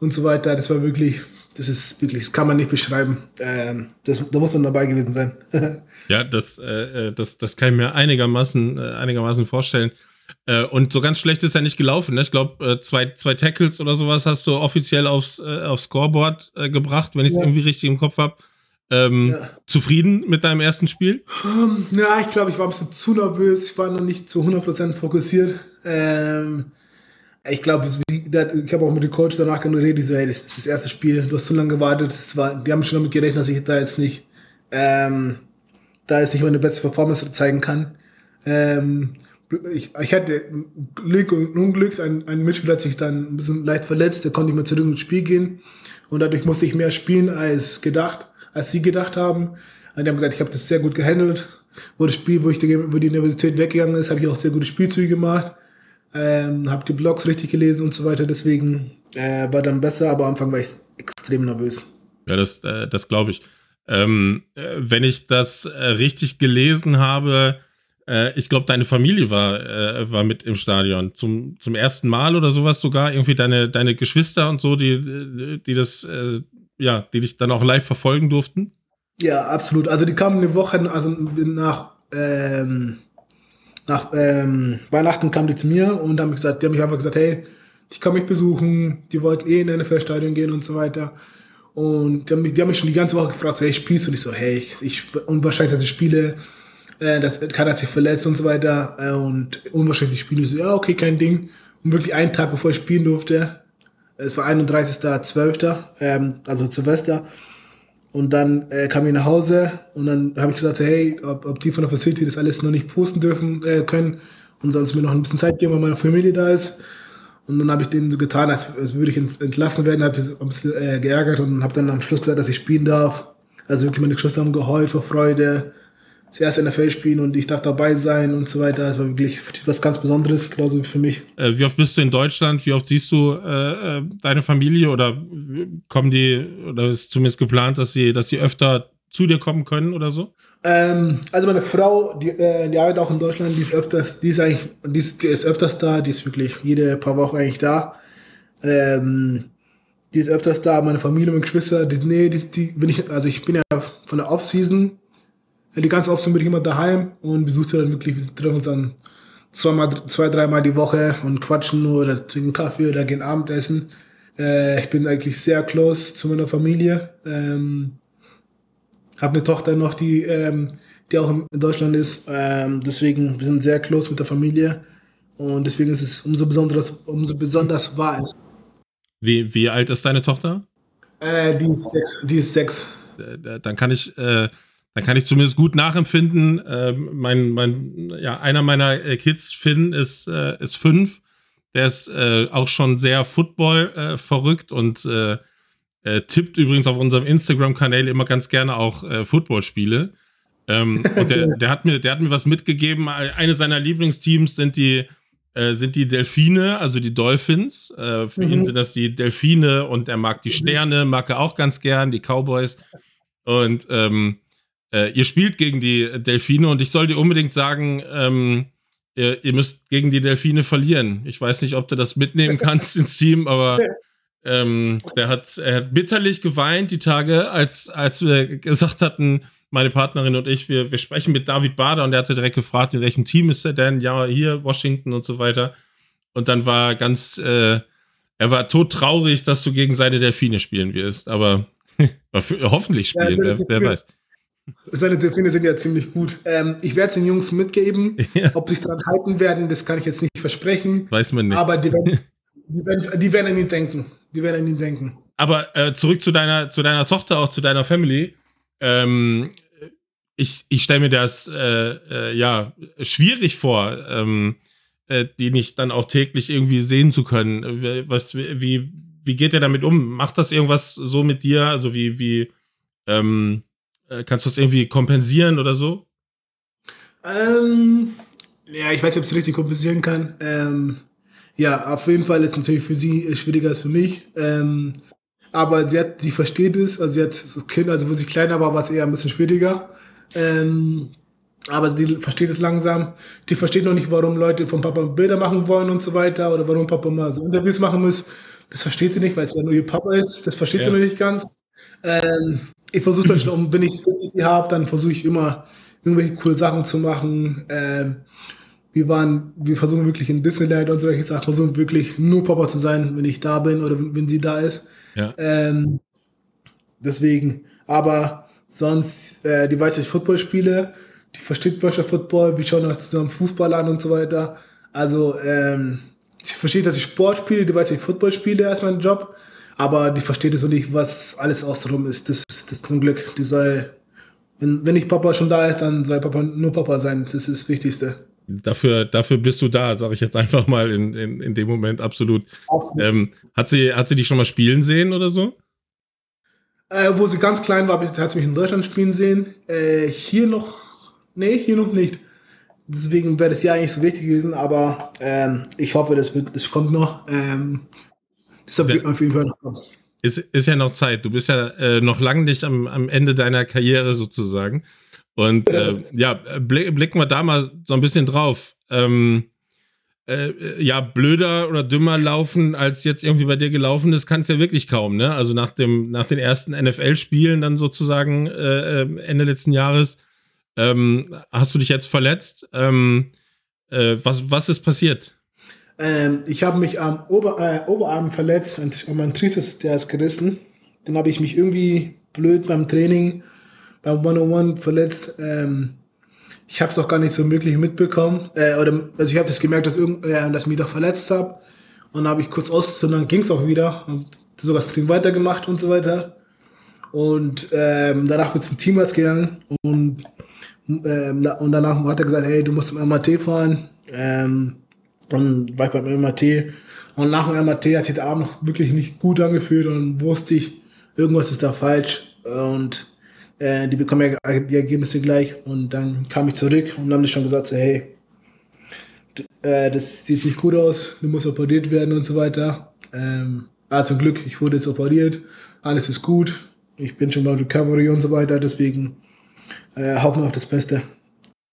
und so weiter. Das war wirklich, das ist wirklich, das kann man nicht beschreiben. Ähm, das, da muss man dabei gewesen sein. (laughs) ja, das, äh, äh, das, das kann ich mir einigermaßen, äh, einigermaßen vorstellen. Äh, und so ganz schlecht ist ja nicht gelaufen. Ne? Ich glaube, äh, zwei, zwei Tackles oder sowas hast du offiziell aufs, äh, aufs Scoreboard gebracht, wenn ich es ja. irgendwie richtig im Kopf habe. Ähm, ja. Zufrieden mit deinem ersten Spiel? Um, ähm, ja, ich glaube, ich war ein bisschen zu nervös. Ich war noch nicht zu 100% fokussiert. Ähm, ich glaube, ich habe auch mit dem Coach danach geredet, die so, hey, das ist das erste Spiel, du hast zu lange gewartet. Das war, die haben schon damit gerechnet, dass ich da jetzt nicht, ähm, da jetzt nicht meine beste Performance zeigen kann. Ähm, ich, ich hatte Glück und Unglück. Ein, ein Mitspieler hat sich dann ein bisschen leicht verletzt, der konnte nicht mehr zurück ins Spiel gehen. Und dadurch musste ich mehr spielen als gedacht, als sie gedacht haben. Und die haben gesagt, ich habe das sehr gut gehandelt. Wo das Spiel, wo ich die, wo die Universität weggegangen ist, habe ich auch sehr gute Spielzüge gemacht ähm, habe die Blogs richtig gelesen und so weiter, deswegen äh, war dann besser, aber am Anfang war ich extrem nervös. Ja, das, äh, das glaube ich. Ähm, äh, wenn ich das äh, richtig gelesen habe, äh, ich glaube, deine Familie war, äh, war mit im Stadion. Zum, zum ersten Mal oder sowas sogar. Irgendwie deine, deine Geschwister und so, die, die das, ja, die dich dann auch live verfolgen durften. Ja, absolut. Also die kamen eine Woche, also nach, ähm, nach ähm, Weihnachten kamen die zu mir und haben gesagt, die haben mich einfach gesagt, hey, ich kann mich besuchen, die wollten eh in ein NFL-Stadion gehen und so weiter. Und die haben, mich, die haben mich schon die ganze Woche gefragt, so, hey, spielst du? Und ich so, hey, ich, unwahrscheinlich, dass ich spiele, äh, das keiner hat sich verletzt und so weiter. Äh, und unwahrscheinlich spiele ich so, ja, okay, kein Ding. Und wirklich einen Tag, bevor ich spielen durfte, es war 31.12., ähm, also Silvester, und dann äh, kam ich nach Hause und dann habe ich gesagt, hey, ob, ob die von der Facility das alles noch nicht posten dürfen äh, können und sonst mir noch ein bisschen Zeit geben, weil meine Familie da ist. Und dann habe ich denen so getan, als, als würde ich entlassen werden, habe ich ein bisschen äh, geärgert und habe dann am Schluss gesagt, dass ich spielen darf. Also wirklich meine Geschwister haben geheult vor Freude das erste NFL spielen und ich darf dabei sein und so weiter. Es war wirklich was ganz Besonderes, genauso wie für mich. Äh, wie oft bist du in Deutschland? Wie oft siehst du äh, äh, deine Familie oder kommen die, oder ist zumindest geplant, dass sie, dass sie öfter zu dir kommen können oder so? Ähm, also meine Frau, die, äh, die arbeitet auch in Deutschland, die ist öfters, die ist eigentlich, die ist, die ist öfters da, die ist wirklich jede paar Wochen eigentlich da. Ähm, die ist öfters da, meine Familie, meine Geschwister, die, nee, die, die, bin ich, also ich bin ja von der Off-Season die ganze Aufsicht bin ich immer daheim und besuche dann wirklich, wir treffen uns dann zweimal, zwei, dreimal die Woche und quatschen nur oder trinken Kaffee oder gehen Abendessen. Äh, ich bin eigentlich sehr close zu meiner Familie. Ähm, habe eine Tochter noch, die, ähm, die auch in Deutschland ist. Ähm, deswegen, wir sind sehr close mit der Familie. Und deswegen ist es umso besonders, umso besonders wahr. Wie, wie alt ist deine Tochter? Äh, die ist sechs. Die ist sechs. Äh, dann kann ich äh, dann kann ich zumindest gut nachempfinden. Äh, mein, mein, ja, einer meiner äh, Kids, Finn, ist, äh, ist fünf. Der ist äh, auch schon sehr Football äh, verrückt und äh, tippt übrigens auf unserem Instagram-Kanal immer ganz gerne auch Footballspiele. Ähm, und der, (laughs) der, hat mir, der hat mir was mitgegeben. Eine seiner Lieblingsteams sind die, sind die Delfine, also die Dolphins. für mhm. ihn sind das die Delfine und er mag die Sterne, mag er auch ganz gern, die Cowboys. Und ähm, äh, ihr spielt gegen die Delfine und ich soll dir unbedingt sagen, ähm, ihr, ihr, müsst gegen die Delfine verlieren. Ich weiß nicht, ob du das mitnehmen (laughs) kannst ins Team, aber ähm, der hat, er hat bitterlich geweint die Tage, als, als wir gesagt hatten, meine Partnerin und ich, wir, wir sprechen mit David Bader und der hatte direkt gefragt, in welchem Team ist er denn? Ja, hier, Washington und so weiter. Und dann war ganz, äh, er war todtraurig, dass du gegen seine Delfine spielen wirst, aber (laughs) hoffentlich spielen, ja, wer, wer weiß. Seine Delfine sind ja ziemlich gut. Ähm, ich werde es den Jungs mitgeben. (laughs) Ja. Ob sie sich daran halten werden, das kann ich jetzt nicht versprechen. Weiß man nicht. Aber die werden, (laughs) die werden, die werden an ihn denken. Die werden an ihn denken. Aber äh, zurück zu deiner, zu deiner Tochter, auch zu deiner Family. Ähm, ich ich stelle mir das äh, äh, ja schwierig vor, ähm, äh, die nicht dann auch täglich irgendwie sehen zu können. Was, wie, wie geht ihr damit um? Macht das irgendwas so mit dir? Also wie, wie ähm, äh, kannst du das irgendwie kompensieren oder so? Ähm, ja, ich weiß nicht, ob ich es richtig kompensieren kann. Ähm, ja, auf jeden Fall ist es natürlich für sie schwieriger als für mich. Ähm, aber sie hat, die versteht es, also sie hat das Kind, also wo sie kleiner war, war es eher ein bisschen schwieriger. Ähm, aber die versteht es langsam. Die versteht noch nicht, warum Leute von Papa Bilder machen wollen und so weiter oder warum Papa mal so Interviews machen muss. Das versteht sie nicht, weil es ja nur ihr Papa ist. Das versteht ja. sie noch nicht ganz. Ähm, ich versuche dann schon, wenn ich sie habe, dann versuche ich immer irgendwelche coole Sachen zu machen. Ähm, wir waren, wir versuchen wirklich in Disneyland und solche Sachen, versuchen wirklich nur Papa zu sein, wenn ich da bin oder wenn sie da ist. Ja. Ähm, deswegen, aber sonst, äh, die weiß, dass ich Football spiele, die versteht Böscher Football, wir schauen auch zusammen Fußball an und so weiter. Also, ähm, sie versteht, dass ich Sport spiele, die weiß, dass ich Football spiele als mein Job, aber die versteht es so nicht, was alles außenrum ist. Das, das zum Glück, die soll, wenn, wenn nicht Papa schon da ist, dann soll Papa nur Papa sein. Das ist das Wichtigste. Dafür, dafür bist du da, sage ich jetzt einfach mal in, in, in dem Moment absolut. Ähm, hat, sie, hat sie dich schon mal spielen sehen oder so? Äh, wo sie ganz klein war, hat sie mich in Deutschland spielen sehen. Äh, hier noch, nee, hier noch nicht. Deswegen wäre das ja eigentlich so wichtig gewesen, aber ähm, ich hoffe, das, wird, das kommt noch. Ähm, deshalb wird man auf jeden Fall noch. Ist, ist ja noch Zeit. Du bist ja äh, noch lange nicht am, am Ende deiner Karriere sozusagen. Und äh, ja, blicken wir da mal so ein bisschen drauf. Ähm, äh, ja, blöder oder dümmer laufen, als jetzt irgendwie bei dir gelaufen ist, kann es ja wirklich kaum, ne? Also nach, dem, nach den ersten NFL-Spielen dann sozusagen äh, äh, Ende letzten Jahres ähm, hast du dich jetzt verletzt. Ähm, äh, was, was ist passiert? Ähm, ich habe mich am Ober, äh, Oberarm verletzt und mein Trizeps, der ist gerissen. Dann habe ich mich irgendwie blöd beim Training beim 101 verletzt. Ähm, ich habe es auch gar nicht so wirklich mitbekommen. Äh, oder, also ich habe das gemerkt, dass, irgend, äh, dass ich mich doch verletzt habe. Und dann habe ich kurz ausgezogen, dann ging es auch wieder. Und sogar Training weitergemacht und so weiter. Und ähm, danach bin ich zum Teamarzt gegangen und, ähm, und danach hat er gesagt, hey, du musst zum MRT fahren. Ähm, und war ich beim MRT. Und nach dem MRT hat sich der Arm noch wirklich nicht gut angefühlt und wusste ich, irgendwas ist da falsch. Und äh, die bekommen ja die Ergebnisse gleich und dann kam ich zurück und haben die schon gesagt, so, hey, äh, das sieht nicht gut aus, du musst operiert werden und so weiter. Ähm, aber zum Glück, ich wurde jetzt operiert, alles ist gut, ich bin schon beim Recovery und so weiter, deswegen äh, hoffen wir auf das Beste.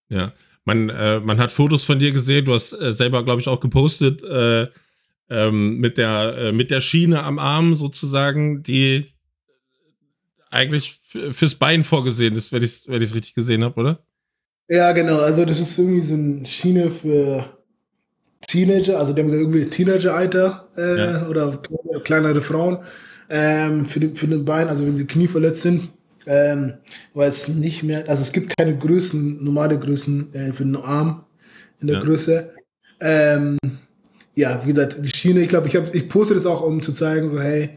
Ja, man, äh, man hat Fotos von dir gesehen, du hast äh, selber, glaube ich, auch gepostet, äh, ähm, mit, der, äh, mit der Schiene am Arm sozusagen, die eigentlich fürs Bein vorgesehen ist, wenn ich es wenn richtig gesehen habe, oder? Ja, genau. Also das ist irgendwie so eine Schiene für Teenager, also die haben irgendwie Teenager-Alter äh, ja. oder kleinere Frauen ähm, für, den, für den Bein, also wenn sie Knie verletzt sind, ähm, weil es nicht mehr, also es gibt keine Größen, normale Größen äh, für den Arm in der ja. Größe. Ähm, ja, wie gesagt, die Schiene, ich glaube, ich, ich poste das auch, um zu zeigen, so hey,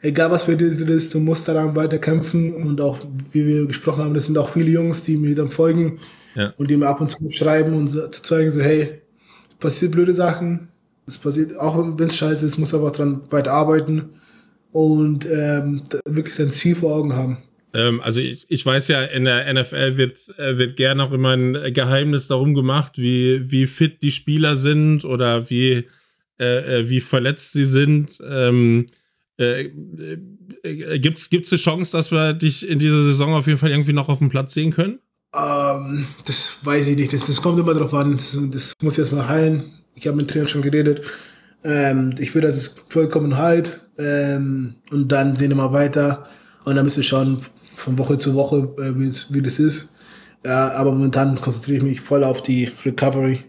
egal was für dich ist, du musst daran weiter kämpfen und auch, wie wir gesprochen haben, das sind auch viele Jungs, die mir dann folgen ja. und die mir ab und zu schreiben und so, zu zeigen, so, hey, es passiert blöde Sachen, es passiert, auch wenn es scheiße ist, muss aber dran weiter arbeiten und ähm, wirklich sein Ziel vor Augen haben. Ähm, also ich, ich weiß ja, in der NFL wird, äh, wird gerne auch immer ein Geheimnis darum gemacht, wie, wie fit die Spieler sind oder wie, äh, äh wie verletzt sie sind. Ähm, äh, äh, Gibt es eine Chance, dass wir dich in dieser Saison auf jeden Fall irgendwie noch auf dem Platz sehen können? Ähm, das weiß ich nicht. Das, das kommt immer darauf an. Das, das muss jetzt mal heilen. Ich habe mit Trainer schon geredet. Ähm, ich will, dass es vollkommen heilt. Ähm, und dann sehen wir mal weiter. Und dann müssen wir schauen, von Woche zu Woche, äh, wie, das ist. Ja, aber momentan konzentriere ich mich voll auf die Recovery.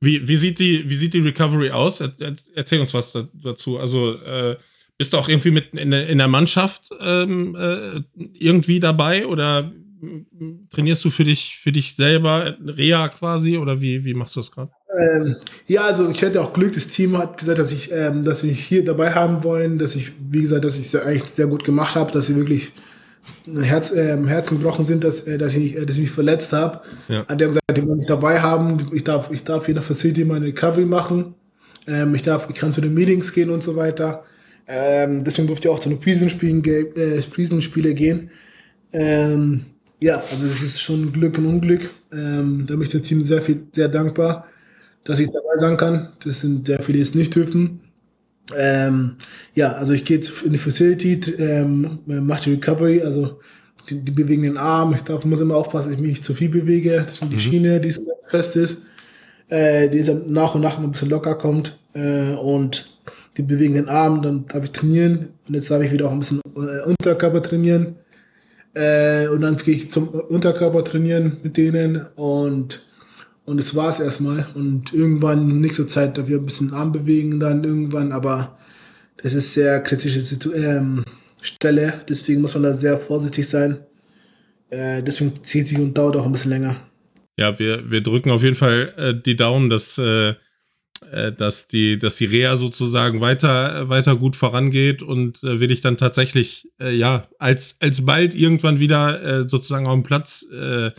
Wie, wie, sieht, die, wie sieht die Recovery aus? Erzähl uns was dazu. Also, äh, bist du auch irgendwie mit in, in der Mannschaft ähm, äh, irgendwie dabei oder trainierst du für dich, für dich selber Reha quasi oder wie, wie machst du das gerade? Ähm, ja, also ich hatte auch Glück, das Team hat gesagt, dass ich, ähm, dass sie mich hier dabei haben wollen, dass ich, wie gesagt, dass ich es eigentlich sehr gut gemacht habe, dass sie wirklich Herz, äh, Herz gebrochen sind, dass, äh, dass, ich, äh, dass ich mich verletzt habe. Ja. Die haben gesagt, die wollen mich dabei haben, ich darf, ich darf hier in der Facility meine Recovery machen, ähm, ich, darf, ich kann zu den Meetings gehen und so weiter. Ähm, deswegen durfte ich auch zu den Preseason-Spielen äh, Preseason gehen. Ähm, ja, also das ist schon Glück und Unglück. Ähm, da bin ich dem Team sehr viel, sehr dankbar, dass ich dabei sein kann. Das sind sehr viele, die es nicht dürfen. Ähm, ja, also ich gehe jetzt in die Facility, ähm, mache die Recovery, also die, die, bewegen den Arm. Ich darf, muss immer aufpassen, dass ich mich nicht zu viel bewege. Das ist die mhm. Schiene, die fest ist, äh, die nach und nach ein bisschen locker kommt. Äh, und die bewegen den Arm, dann darf ich trainieren. Und jetzt darf ich wieder auch ein bisschen äh, Unterkörper trainieren. Äh, und dann gehe ich zum Unterkörper trainieren mit denen und und das war's erstmal. Und irgendwann, nächste Zeit, ich ein bisschen Arm bewegen dann irgendwann, aber das ist sehr kritische Situ ähm, Stelle, deswegen muss man da sehr vorsichtig sein. Äh, deswegen zieht sich und dauert auch ein bisschen länger. Ja, wir, wir drücken auf jeden Fall äh, die Daumen, dass äh, äh, dass die, dass die Reha sozusagen weiter, weiter gut vorangeht und äh, will ich dann tatsächlich, äh, ja, als, als bald irgendwann wieder äh, sozusagen auf dem Platz äh, äh,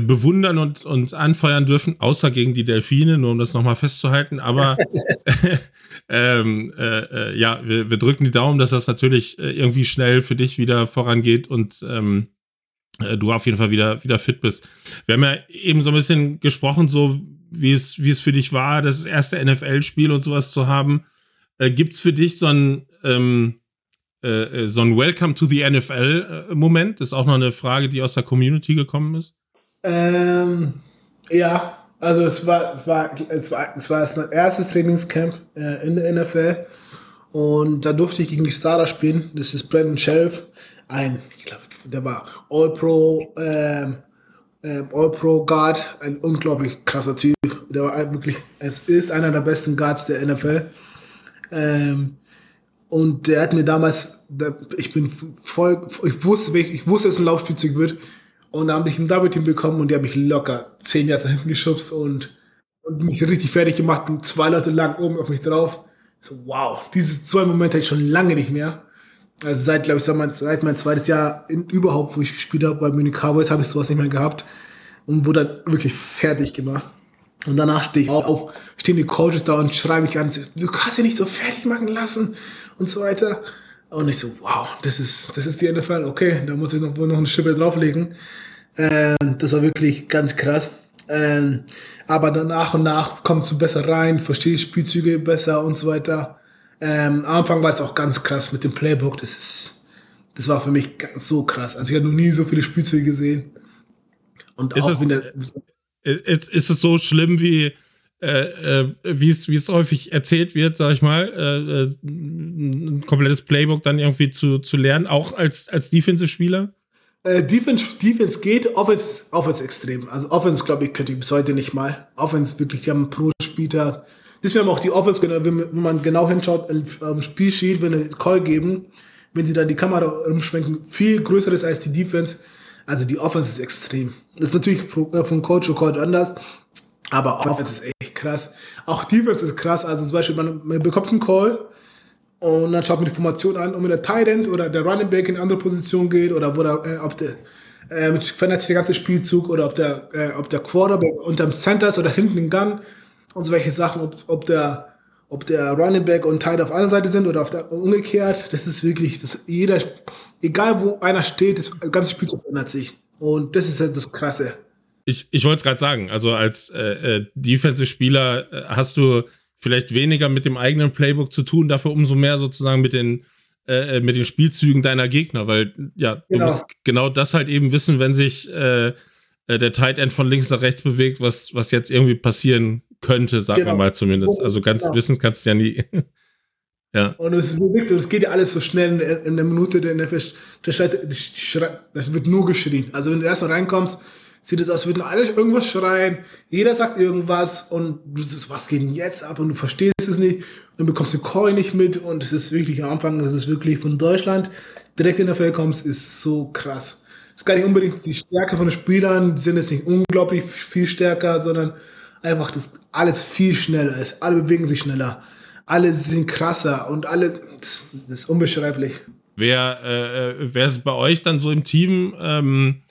bewundern und, und anfeuern dürfen, außer gegen die Delfine, nur um das nochmal festzuhalten. Aber (laughs) (laughs) ähm, äh, ja, wir, wir drücken die Daumen, dass das natürlich irgendwie schnell für dich wieder vorangeht und ähm, du auf jeden Fall wieder, wieder fit bist. Wir haben ja eben so ein bisschen gesprochen, so wie es, wie es für dich war, das erste NFL-Spiel und sowas zu haben. Äh, Gibt es für dich so ein, ähm, äh, äh, so ein Welcome to the NFL-Moment? Das ist auch noch eine Frage, die aus der Community gekommen ist. Ähm, ja, also es war, es war, es war, es war mein erstes Trainingscamp äh, in der NFL. Und da durfte ich gegen die Starter spielen. Das ist Brandon Sheriff. Ein, ich glaube, der war All-Pro, ähm, ähm, All-Pro Guard, ein unglaublich krasser Typ. Der war wirklich, es ist einer der besten Guards der NFL. Ähm, und der hat mir damals, der, ich bin voll, ich wusste, ich wusste, dass es ein Laufspielzeug wird. Und da habe ich ein Double-Team bekommen und die habe ich locker zehn Jahre hinten geschubst und, und mich richtig fertig gemacht und zwei Leute lang oben auf mich drauf. So, wow, diese zwei Momente hatte ich schon lange nicht mehr. Also seit, glaube ich, seit mein zweites Jahr in, überhaupt, wo ich gespielt habe bei Munich Cowboys, habe ich sowas nicht mehr gehabt und wurde dann wirklich fertig gemacht. Und danach stehe ich auf, stehen die Coaches da und schreiben mich an, du kannst ja nicht so fertig machen lassen und so weiter. Und ich so, wow, das ist, das ist die NFL, okay, da muss ich noch, noch eine Schippe drauflegen. Ähm, das war wirklich ganz krass. Ähm, aber dann nach und nach kommst du besser rein, verstehst Spielzüge besser und so weiter. Ähm, am Anfang war es auch ganz krass mit dem Playbook. Das ist, das war für mich so krass. Also ich habe noch nie so viele Spielzüge gesehen. Und ist auch es, wieder. Ist, ist es so schlimm wie äh, äh, wie es häufig erzählt wird, sag ich mal, äh, äh, ein komplettes Playbook dann irgendwie zu, zu lernen, auch als als Defensive-Spieler? Äh, Defense, Defense geht, Offense, Offense extrem. Also Offense, glaube ich, könnte ich bis heute nicht mal. Offense wirklich, wir haben pro Spieler Deswegen haben auch die Offense, wenn man genau hinschaut, auf dem Spielsheet, wenn sie Call geben, wenn sie dann die Kamera umschwenken, viel größeres als die Defense. Also die Offense ist extrem. Das ist natürlich äh, von Coach zu Coach anders, aber Offense ist echt krass. Auch Defense ist krass. Also zum Beispiel, man, man bekommt einen Call und dann schaut man die Formation an wenn der Tight End oder der Running Back in eine andere Position geht oder wo der, äh, ob der äh, verändert sich der ganze Spielzug oder ob der, äh, ob der Quarterback unterm Center ist oder hinten im Gun und solche Sachen, ob, ob der, ob der Running Back und Tight auf einer Seite sind oder auf der, umgekehrt, das ist wirklich, das, jeder, egal wo einer steht, das ganze Spiel verändert sich. Und das ist halt das Krasse. Ich, ich wollte es gerade sagen, also als äh, äh, Defensive-Spieler äh, hast du vielleicht weniger mit dem eigenen Playbook zu tun, dafür umso mehr sozusagen mit den, äh, äh mit den Spielzügen deiner Gegner, weil ja, genau. du musst genau das halt eben wissen, wenn sich äh, der Tight End von links nach rechts bewegt, was, was jetzt irgendwie passieren könnte, sagen genau. wir mal zumindest. Also ganz genau. wissen kannst du ja nie. (laughs) Ja. Und es, und es geht ja alles so schnell in, in der Minute, der, der, das wird nur geschrien. Also wenn du erst mal reinkommst, sieht es aus, als würden alle irgendwas schreien, jeder sagt irgendwas und du sagst, was geht denn jetzt ab und du verstehst es nicht und dann bekommst du Call nicht mit und es ist wirklich am Anfang, das ist wirklich von Deutschland direkt in der Feld kommst, ist so krass. Es ist gar nicht unbedingt die Stärke von den Spielern, die sind jetzt nicht unglaublich viel stärker, sondern einfach, dass alles viel schneller ist. Alle bewegen sich schneller. Alle sind krasser und alle, das, das ist unbeschreiblich. Wer, äh, äh wer ist bei euch dann so im Team, ähm,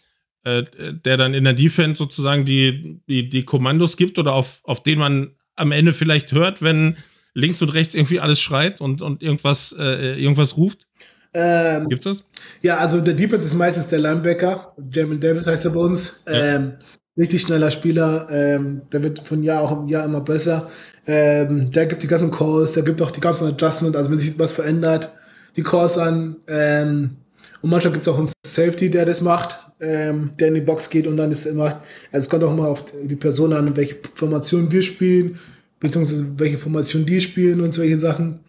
äh, der dann in der Defense sozusagen die, die, die Kommandos gibt oder auf, auf den man am Ende vielleicht hört, wenn links und rechts irgendwie alles schreit und, und irgendwas, äh, irgendwas ruft? Ähm, Gibt's das? Ja, also der Defense ist meistens der Linebacker. Jamin Davis heißt er bei uns. Ja. Ähm, richtig schneller Spieler. Ähm, der wird von Jahr auch im Jahr immer besser. Ähm, der gibt die ganzen Calls, der gibt auch die ganzen Adjustments, also wenn sich was verändert, die Calls an. Ähm, und manchmal gibt es auch einen Safety, der das macht, ähm, der in die Box geht und dann ist immer, also es kommt auch mal auf die Person an, welche Formation wir spielen, beziehungsweise welche Formation die spielen und solche Sachen.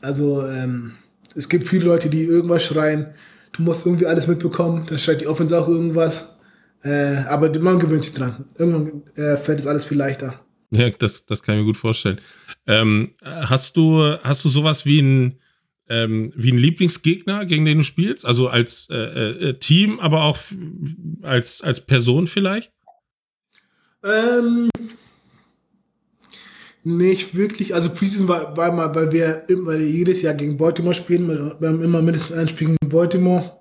Also ähm, es gibt viele Leute, die irgendwas schreien. Du musst irgendwie alles mitbekommen. Dann schreit die Offense auch irgendwas. Äh, aber man gewöhnt sich dran. Irgendwann äh, fällt es alles viel leichter. Ja, das, das kann ich mir gut vorstellen. Ähm, hast du, hast du sowas wie ein, ähm, wie ein Lieblingsgegner, gegen den du spielst? Also als äh, äh, Team, aber auch als, als Person vielleicht? Ähm, nicht wirklich. Also Preseason war, war mal, weil wir immer jedes Jahr gegen Baltimore spielen. Wir haben immer mindestens ein Spiel gegen Baltimore.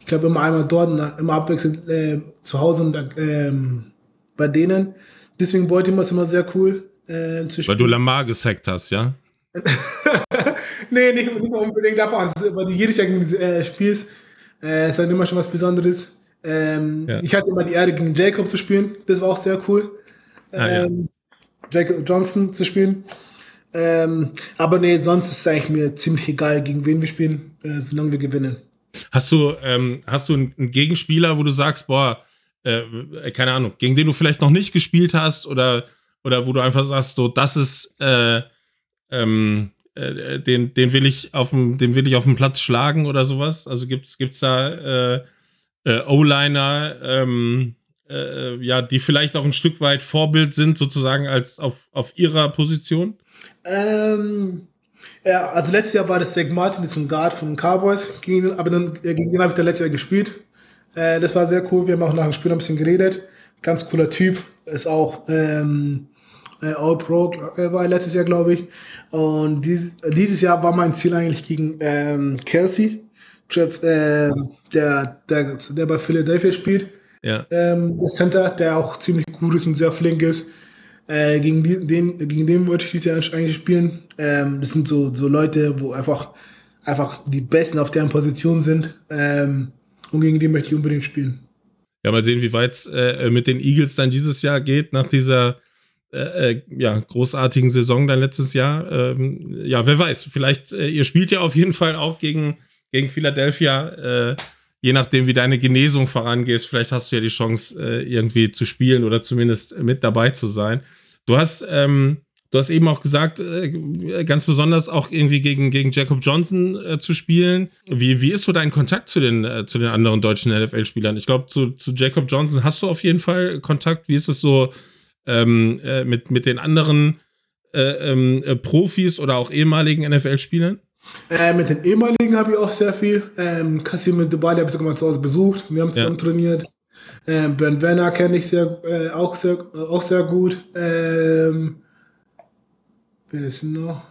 Ich glaube immer einmal dort und immer abwechselnd äh, zu Hause und ähm, bei denen. Deswegen Baltimore ist immer sehr cool äh, zu spielen. Weil du Lamar gesackt hast, ja? (laughs) nee, nicht, nicht unbedingt davon. Also, du jedes Jahr gegen äh, spielst, äh, ist dann immer schon was Besonderes. Ähm, ja. Ich hatte immer die Ehre, gegen Jacob zu spielen. Das war auch sehr cool. Ah, ähm, Jacob Johnson zu spielen. Ähm, aber nee, sonst ist es eigentlich mir ziemlich egal, gegen wen wir spielen, äh, solange wir gewinnen. Hast du, ähm, hast du einen Gegenspieler, wo du sagst, boah, äh, keine Ahnung, gegen den du vielleicht noch nicht gespielt hast oder, oder wo du einfach sagst, so, das ist, äh, ähm, äh, den, den will ich auf dem, den will ich auf dem Platz schlagen oder sowas? Also gibt's, gibt's da äh, äh, O-Liner, ähm, äh, ja, die vielleicht auch ein Stück weit Vorbild sind, sozusagen als auf, auf ihrer Position? Ähm, ja, also letztes Jahr war das Zach Martin, das ist ein Guard von den Cowboys, gegen, aber dann, äh, gegen den habe ich da letztes Jahr gespielt. Äh, das war sehr cool, wir haben auch nach dem Spiel ein bisschen geredet. Ganz cooler Typ, ist auch ähm, äh, All-Pro, äh, war letztes Jahr, glaube ich. Und dies, dieses Jahr war mein Ziel eigentlich gegen ähm, Kelsey, Jeff, äh, der, der, der bei Philadelphia spielt. Ja. Ähm, der Center, der auch ziemlich gut ist und sehr flink ist. Äh, gegen, die, den, gegen den wollte ich dieses Jahr eigentlich spielen. Ähm, das sind so, so Leute, wo einfach, einfach die Besten auf deren Position sind. Ähm, und gegen die möchte ich unbedingt spielen. Ja, mal sehen, wie weit es äh, mit den Eagles dann dieses Jahr geht, nach dieser äh, äh, ja, großartigen Saison dann letztes Jahr. Ähm, ja, wer weiß, vielleicht, äh, ihr spielt ja auf jeden Fall auch gegen, gegen Philadelphia äh, je nachdem, wie deine Genesung vorangehst, vielleicht hast du ja die Chance, äh, irgendwie zu spielen oder zumindest mit dabei zu sein. Du hast, ähm, du hast eben auch gesagt, äh, ganz besonders auch irgendwie gegen, gegen Jacob Johnson zu spielen. Wie, wie ist so dein Kontakt zu den, zu den anderen deutschen NFL-Spielern? Ich glaube, zu, zu Jacob Johnson hast du auf jeden Fall Kontakt. Wie ist es so ähm, äh, mit, mit den anderen äh, ähm, Profis oder auch ehemaligen NFL-Spielern? Äh, mit den ehemaligen habe ich auch sehr viel. Ähm, Kassim mit Dubai habe ich sogar mal zu Hause besucht. Wir haben zusammen ja. trainiert. Ähm, Bernd Werner kenne ich sehr, äh, auch, sehr, auch sehr gut. Ähm, wer ist noch?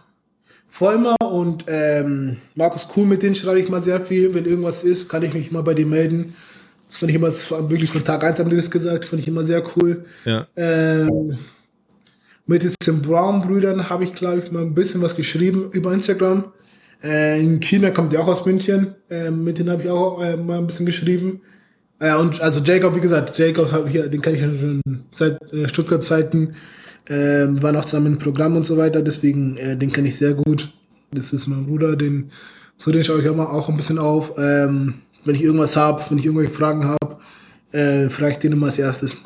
Vollmer und ähm, Markus Kuhn, mit denen schreibe ich mal sehr viel. Wenn irgendwas ist, kann ich mich mal bei dir melden. Das fand ich immer, das war wirklich von Tag 1 haben die das gesagt, fand ich immer sehr cool. Ja. Ähm, mit den Brown-Brüdern habe ich, glaube ich, mal ein bisschen was geschrieben über Instagram. Äh, in China kommt der auch aus München. Äh, mit denen habe ich auch äh, mal ein bisschen geschrieben. Äh, und also Jacob, wie gesagt, Jacob habe ich den kenne ich schon seit äh, Stuttgart-Zeiten. Äh, waren auch zusammen im Programm und so weiter. Deswegen, äh, den kenne ich sehr gut. Das ist mein Bruder, den so den schaue ich auch, mal auch ein bisschen auf. Ähm, wenn ich irgendwas habe, wenn ich irgendwelche Fragen habe, äh, frage ich den immer als erstes.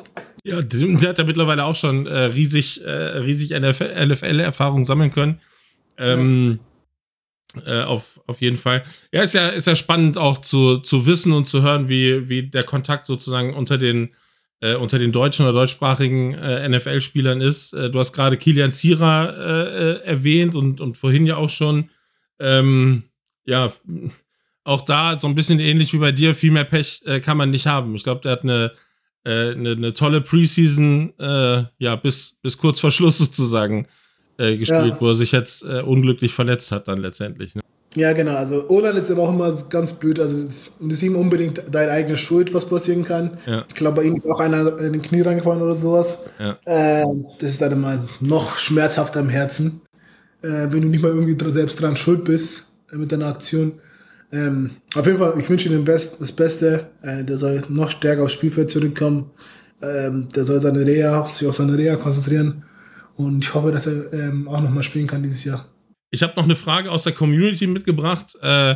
Ja, der hat ja mittlerweile auch schon äh, riesig, äh, riesig NFL-Erfahrung sammeln können. Ähm, Äh, auf, auf jeden Fall. Ja, ist ja, ist ja spannend auch zu, zu wissen und zu hören, wie, wie der Kontakt sozusagen unter den, äh, unter den deutschen oder deutschsprachigen äh, NFL-Spielern ist. Äh, du hast gerade Kilian Zierer äh, äh, erwähnt und, und vorhin ja auch schon. Ähm, ja, auch da so ein bisschen ähnlich wie bei dir, viel mehr Pech kann man nicht haben. Ich glaube, der hat eine, eine, eine, tolle Preseason, ja, bis, bis kurz vor Schluss (laughs) sozusagen äh, gespielt, ja. wo er sich jetzt äh, unglücklich verletzt hat dann letztendlich. Ne? Ja, genau. Also Olan ist aber auch immer ganz blöd. Also das ist nicht unbedingt deine eigene Schuld, was passieren kann. Ja. Ich glaube, bei ihm ist auch einer in den Knie reingefallen oder sowas. Ja. Äh, das ist dann immer noch schmerzhafter im Herzen, äh, wenn du nicht mal irgendwie selbst dran schuld bist äh, mit deiner Aktion. Ähm, auf jeden Fall, ich wünsche ihm Best, das Beste. Äh, der soll noch stärker aufs Spielfeld zurückkommen. Ähm, der soll seine Reha, sich auf seine Reha konzentrieren. Und ich hoffe, dass er ähm, auch nochmal spielen kann dieses Jahr. Ich habe noch eine Frage aus der Community mitgebracht. Äh,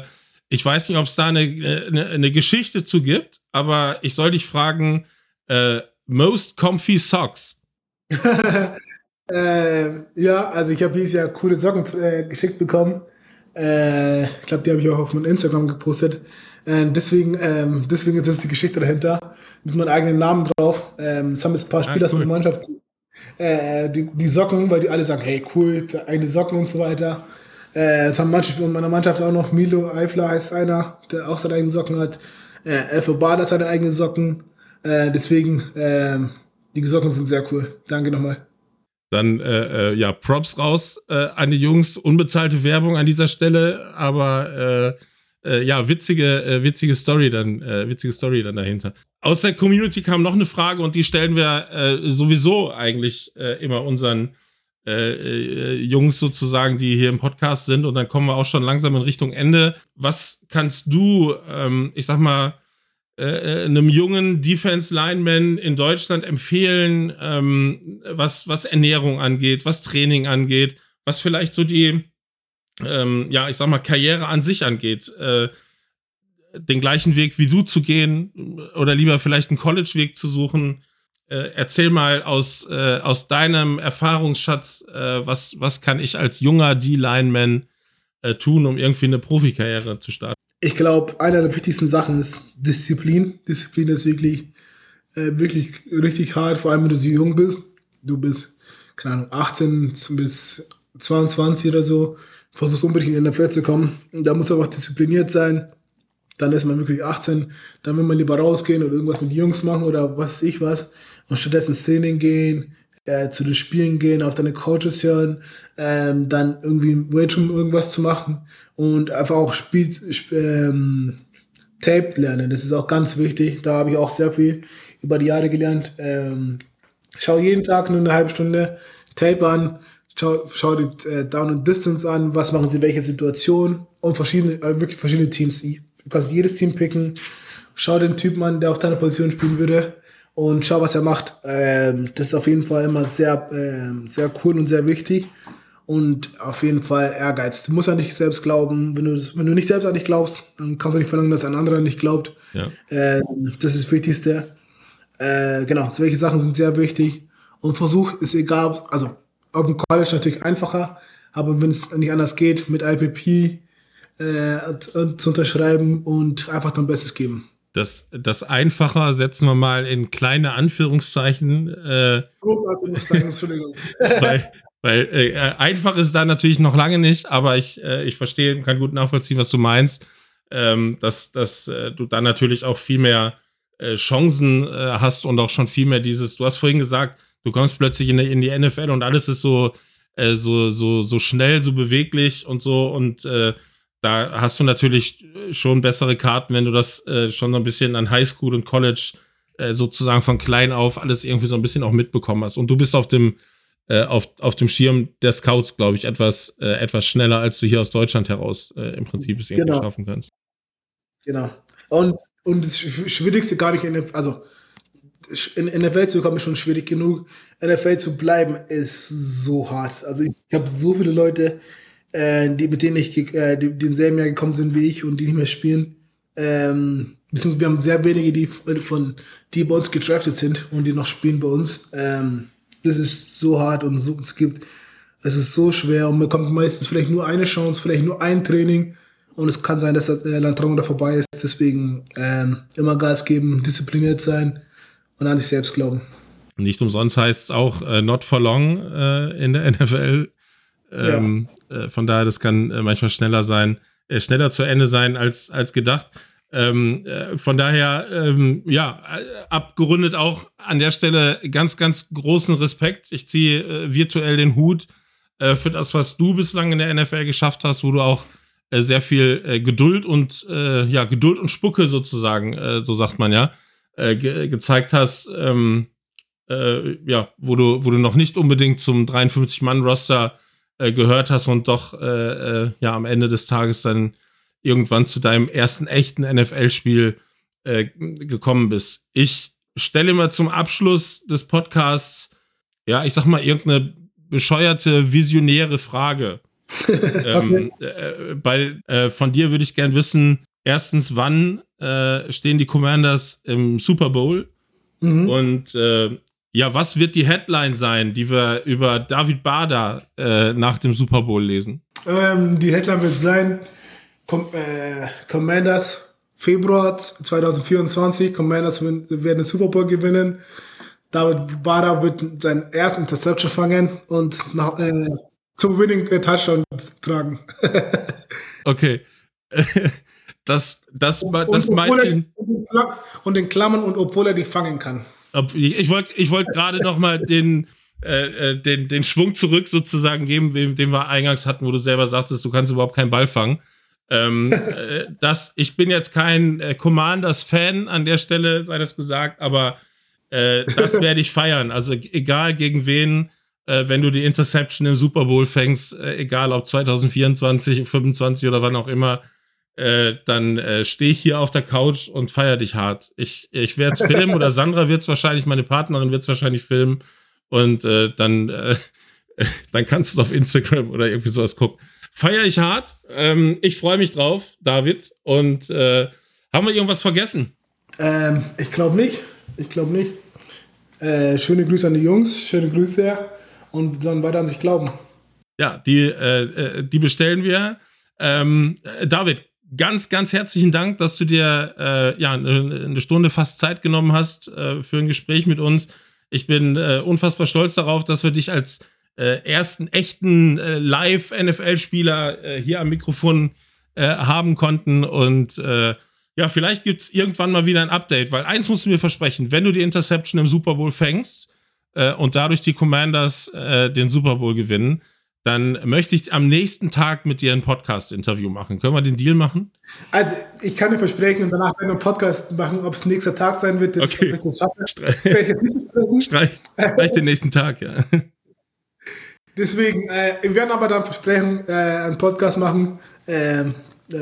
ich weiß nicht, ob es da eine, eine, eine, Geschichte zu gibt, aber ich soll dich fragen: äh, Most comfy socks? (laughs) äh, ja, also ich habe dieses Jahr coole Socken äh, geschickt bekommen. Äh, ich glaube, die habe ich auch auf meinem Instagram gepostet. Äh, deswegen, ähm, deswegen ist das die Geschichte dahinter. Mit meinem eigenen Namen drauf. Ähm, es haben jetzt ein paar ah, Spieler aus meiner Mannschaft äh, die, die, Socken, weil die alle sagen, hey cool, eine Socken und so weiter. Äh, es haben manche in meiner Mannschaft auch noch, Milo Eifler heißt einer, der auch seine eigenen Socken hat. Äh, Elfo Bad hat seine eigenen Socken. Äh, deswegen, äh, die Socken sind sehr cool. Danke nochmal. Dann äh, äh, ja, Props raus äh, an die Jungs. Unbezahlte Werbung an dieser Stelle, aber äh, äh, ja, witzige, äh, witzige Story dann, witzige Story dann dahinter. Aus der Community kam noch eine Frage und die stellen wir sowieso eigentlich immer unseren Jungs sozusagen, die hier im Podcast sind. Und dann kommen wir auch schon langsam in Richtung Ende. Was kannst du, ähm, ich sag mal, äh, äh einem jungen Defense-Lineman in Deutschland empfehlen, ähm, was, was Ernährung angeht, was Training angeht, was vielleicht so die ähm, ja, ich sag mal, Karriere an sich angeht, äh, den gleichen Weg wie du zu gehen oder lieber vielleicht einen College-Weg zu suchen. Äh, erzähl mal aus, äh, aus deinem Erfahrungsschatz, äh, was, was kann ich als junger D-Lineman äh, tun, um irgendwie eine Profikarriere zu starten? Ich glaube, einer der wichtigsten Sachen ist Disziplin. Disziplin ist wirklich, äh, wirklich richtig hart, vor allem wenn du so jung bist. Du bist, keine Ahnung, 18 bis 22 oder so versuchst unbedingt in den NFL zu kommen. Da muss auch diszipliniert sein. Dann ist man wirklich 18. Dann will man lieber rausgehen und irgendwas mit Jungs machen oder was weiß ich was. Und stattdessen ins Training gehen, äh, zu den Spielen gehen, auf deine Coaches hören, ähm, dann irgendwie im Weightroom irgendwas zu machen und einfach auch Spiel, ähm, Tape lernen. Das ist auch ganz wichtig. Da habe ich auch sehr viel über die Jahre gelernt. Ähm, schau jeden Tag nur eine halbe Stunde Tape an, schau, schau die äh, Down and Distance an, was machen sie, welche Situation und verschiedene, äh, wirklich verschiedene Teams. Du kannst jedes Team picken, schau den Typen an, der auf deiner Position spielen würde und schau, was er macht. Ähm, das ist auf jeden Fall immer sehr, ähm, sehr cool und sehr wichtig. Und auf jeden Fall Ehrgeiz. Du musst ja nicht selbst glauben. Wenn du, das, wenn du nicht selbst an dich glaubst, dann kannst du nicht verlangen, dass ein anderer nicht glaubt. Ja. Ähm, das ist das Wichtigste. Äh, genau, solche Sachen sind sehr wichtig. Und Versuch ist egal, also auf dem College natürlich einfacher, aber wenn es nicht anders geht, mit IPP äh, zu unterschreiben und einfach dein Bestes geben. Das, das Einfacher setzen wir mal in kleine Anführungszeichen. Äh, Großartig, Entschuldigung. (laughs) weil weil äh, einfach ist da natürlich noch lange nicht, aber ich, äh, ich verstehe und kann gut nachvollziehen, was du meinst. Ähm, dass dass äh, du dann natürlich auch viel mehr äh, Chancen äh, hast und auch schon viel mehr dieses, du hast vorhin gesagt, du kommst plötzlich in, in die NFL und alles ist so, äh, so, so, so schnell, so beweglich und so. Und äh, da hast du natürlich schon bessere Karten, wenn du das äh, schon so ein bisschen an Highschool und College äh, sozusagen von klein auf alles irgendwie so ein bisschen auch mitbekommen hast. Und du bist auf dem, äh, auf, auf dem Schirm der Scouts, glaube ich, etwas, äh, etwas schneller, als du hier aus Deutschland heraus im Prinzip es irgendwie genau. schaffen kannst. Genau. Und, und das Schwierigste gar nicht in der, also in NFL zu kommen ist schon schwierig genug. NFL zu bleiben ist so hart. Also ich, ich habe so viele Leute, äh, die mit denen ich äh, die, die im selben Jahr gekommen sind wie ich und die nicht mehr spielen. Ähm, wir haben sehr wenige, die von die bei uns gedraftet sind und die noch spielen bei uns. Ähm, das ist so hart und so, es gibt Es ist so schwer und man bekommt meistens vielleicht nur eine Chance, vielleicht nur ein Training. Und es kann sein, dass der Landtraum da vorbei ist. Deswegen ähm, immer Gas geben, diszipliniert sein und an sich selbst glauben. Nicht umsonst heißt es auch äh, not for long äh, in der (laughs) NFL. Ähm, ja. äh, von daher, das kann äh, manchmal schneller sein, äh, schneller zu Ende sein als, als gedacht. Ähm, äh, von daher, ähm, ja, abgerundet auch an der Stelle ganz, ganz großen Respekt. Ich ziehe virtuell den Hut für das, was du bislang in der NFL geschafft hast, wo du auch sehr viel Geduld und ja, Geduld und Spucke sozusagen, so sagt man ja, ge gezeigt hast. Ähm, äh, ja, wo du, wo du noch nicht unbedingt zum 53-Mann-Roster äh, gehört hast und doch äh, äh, ja am Ende des Tages dann irgendwann zu deinem ersten echten NFL-Spiel äh, gekommen bist. Ich stelle mal zum Abschluss des Podcasts, ja, ich sag mal, irgendeine bescheuerte, visionäre Frage. (laughs) ähm, äh, bei, äh, von dir würde ich gern wissen, erstens, wann äh, stehen die Commanders im Super Bowl? Mhm. Und äh, ja, was wird die Headline sein, die wir über David Bader äh, nach dem Super Bowl lesen? Ähm, die Headline wird sein: Com äh, Commanders Februar 2024. Commanders werden den Super Bowl gewinnen. David Bader wird seinen ersten Interception fangen und nach, äh, zum Winning Touchdown tragen. (laughs) okay. (laughs) das, das, das, das meint und den Klammern und obwohl er die fangen kann. Ich wollte ich wollt gerade noch mal den, äh, äh, den, den Schwung zurück sozusagen geben, den wir eingangs hatten, wo du selber sagtest, du kannst überhaupt keinen Ball fangen. Ähm, (laughs) äh, das, ich bin jetzt kein äh, Commanders-Fan an der Stelle, sei das gesagt, aber äh, das werde ich feiern. Also egal gegen wen, äh, wenn du die Interception im Super Bowl fängst, äh, egal ob 2024, 25 oder wann auch immer, äh, dann äh, stehe ich hier auf der Couch und feiere dich hart. Ich, ich werde es (laughs) filmen oder Sandra wird es wahrscheinlich, meine Partnerin wird es wahrscheinlich filmen und äh, dann, äh, (laughs) dann kannst du es auf Instagram oder irgendwie sowas gucken. Feiere ich hart. Ähm, ich freue mich drauf, David. Und äh, haben wir irgendwas vergessen? Ähm, ich glaube nicht. Ich glaube nicht. Äh, schöne Grüße an die Jungs, schöne Grüße und dann weiter an sich glauben. Ja, die, äh, die bestellen wir. Ähm, David, ganz, ganz herzlichen Dank, dass du dir äh, ja eine Stunde fast Zeit genommen hast äh, für ein Gespräch mit uns. Ich bin äh, unfassbar stolz darauf, dass wir dich als äh, ersten echten äh, Live-NFL-Spieler äh, hier am Mikrofon haben konnten. Und ja, vielleicht gibt es irgendwann mal wieder ein Update, weil eins musst du mir versprechen, wenn du die Interception im Super Bowl fängst und dadurch die Commanders den Super Bowl gewinnen, dann möchte ich am nächsten Tag mit dir ein Podcast-Interview machen. Können wir den Deal machen? Also, ich kann dir versprechen, und danach werden wir einen Podcast machen, ob es nächster Tag sein wird. Das, okay. Das (laughs) Streich, (laughs) streich, streich den nächsten Tag, ja. (laughs) Deswegen, äh, wir werden aber dann versprechen, äh, einen Podcast machen. Äh,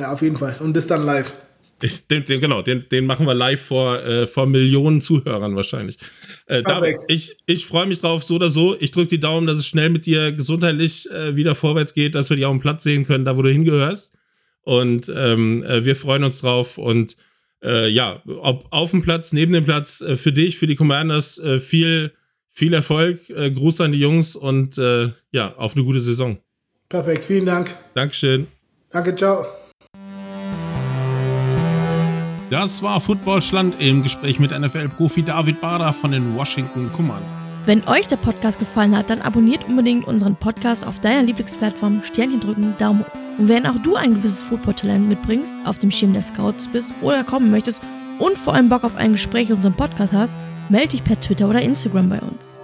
auf jeden Fall. Und das dann live. Den, den, genau, den, den machen wir live vor, äh, vor Millionen Zuhörern wahrscheinlich. Äh, David, ich ich freue mich drauf, so oder so. Ich drücke die Daumen, dass es schnell mit dir gesundheitlich äh, wieder vorwärts geht, dass wir dich auch im Platz sehen können, da wo du hingehörst. Und ähm, äh, wir freuen uns drauf. Und äh, ja, ob auf dem Platz, neben dem Platz, äh, für dich, für die Commanders, viel, viel Erfolg. Gruß an die Jungs und ja, auf eine gute Saison. Perfekt, vielen Dank. Dankeschön. Danke, ciao. Das war Footballschland im Gespräch mit NFL-Profi David Bader von den Washington Commanders. Wenn euch der Podcast gefallen hat, dann abonniert unbedingt unseren Podcast auf deiner Lieblingsplattform, Sternchen drücken, Daumen hoch. Und wenn auch du ein gewisses Footballtalent mitbringst, auf dem Schirm der Scouts bist oder kommen möchtest und vor allem Bock auf ein Gespräch in unserem Podcast hast, melde dich per Twitter oder Instagram bei uns.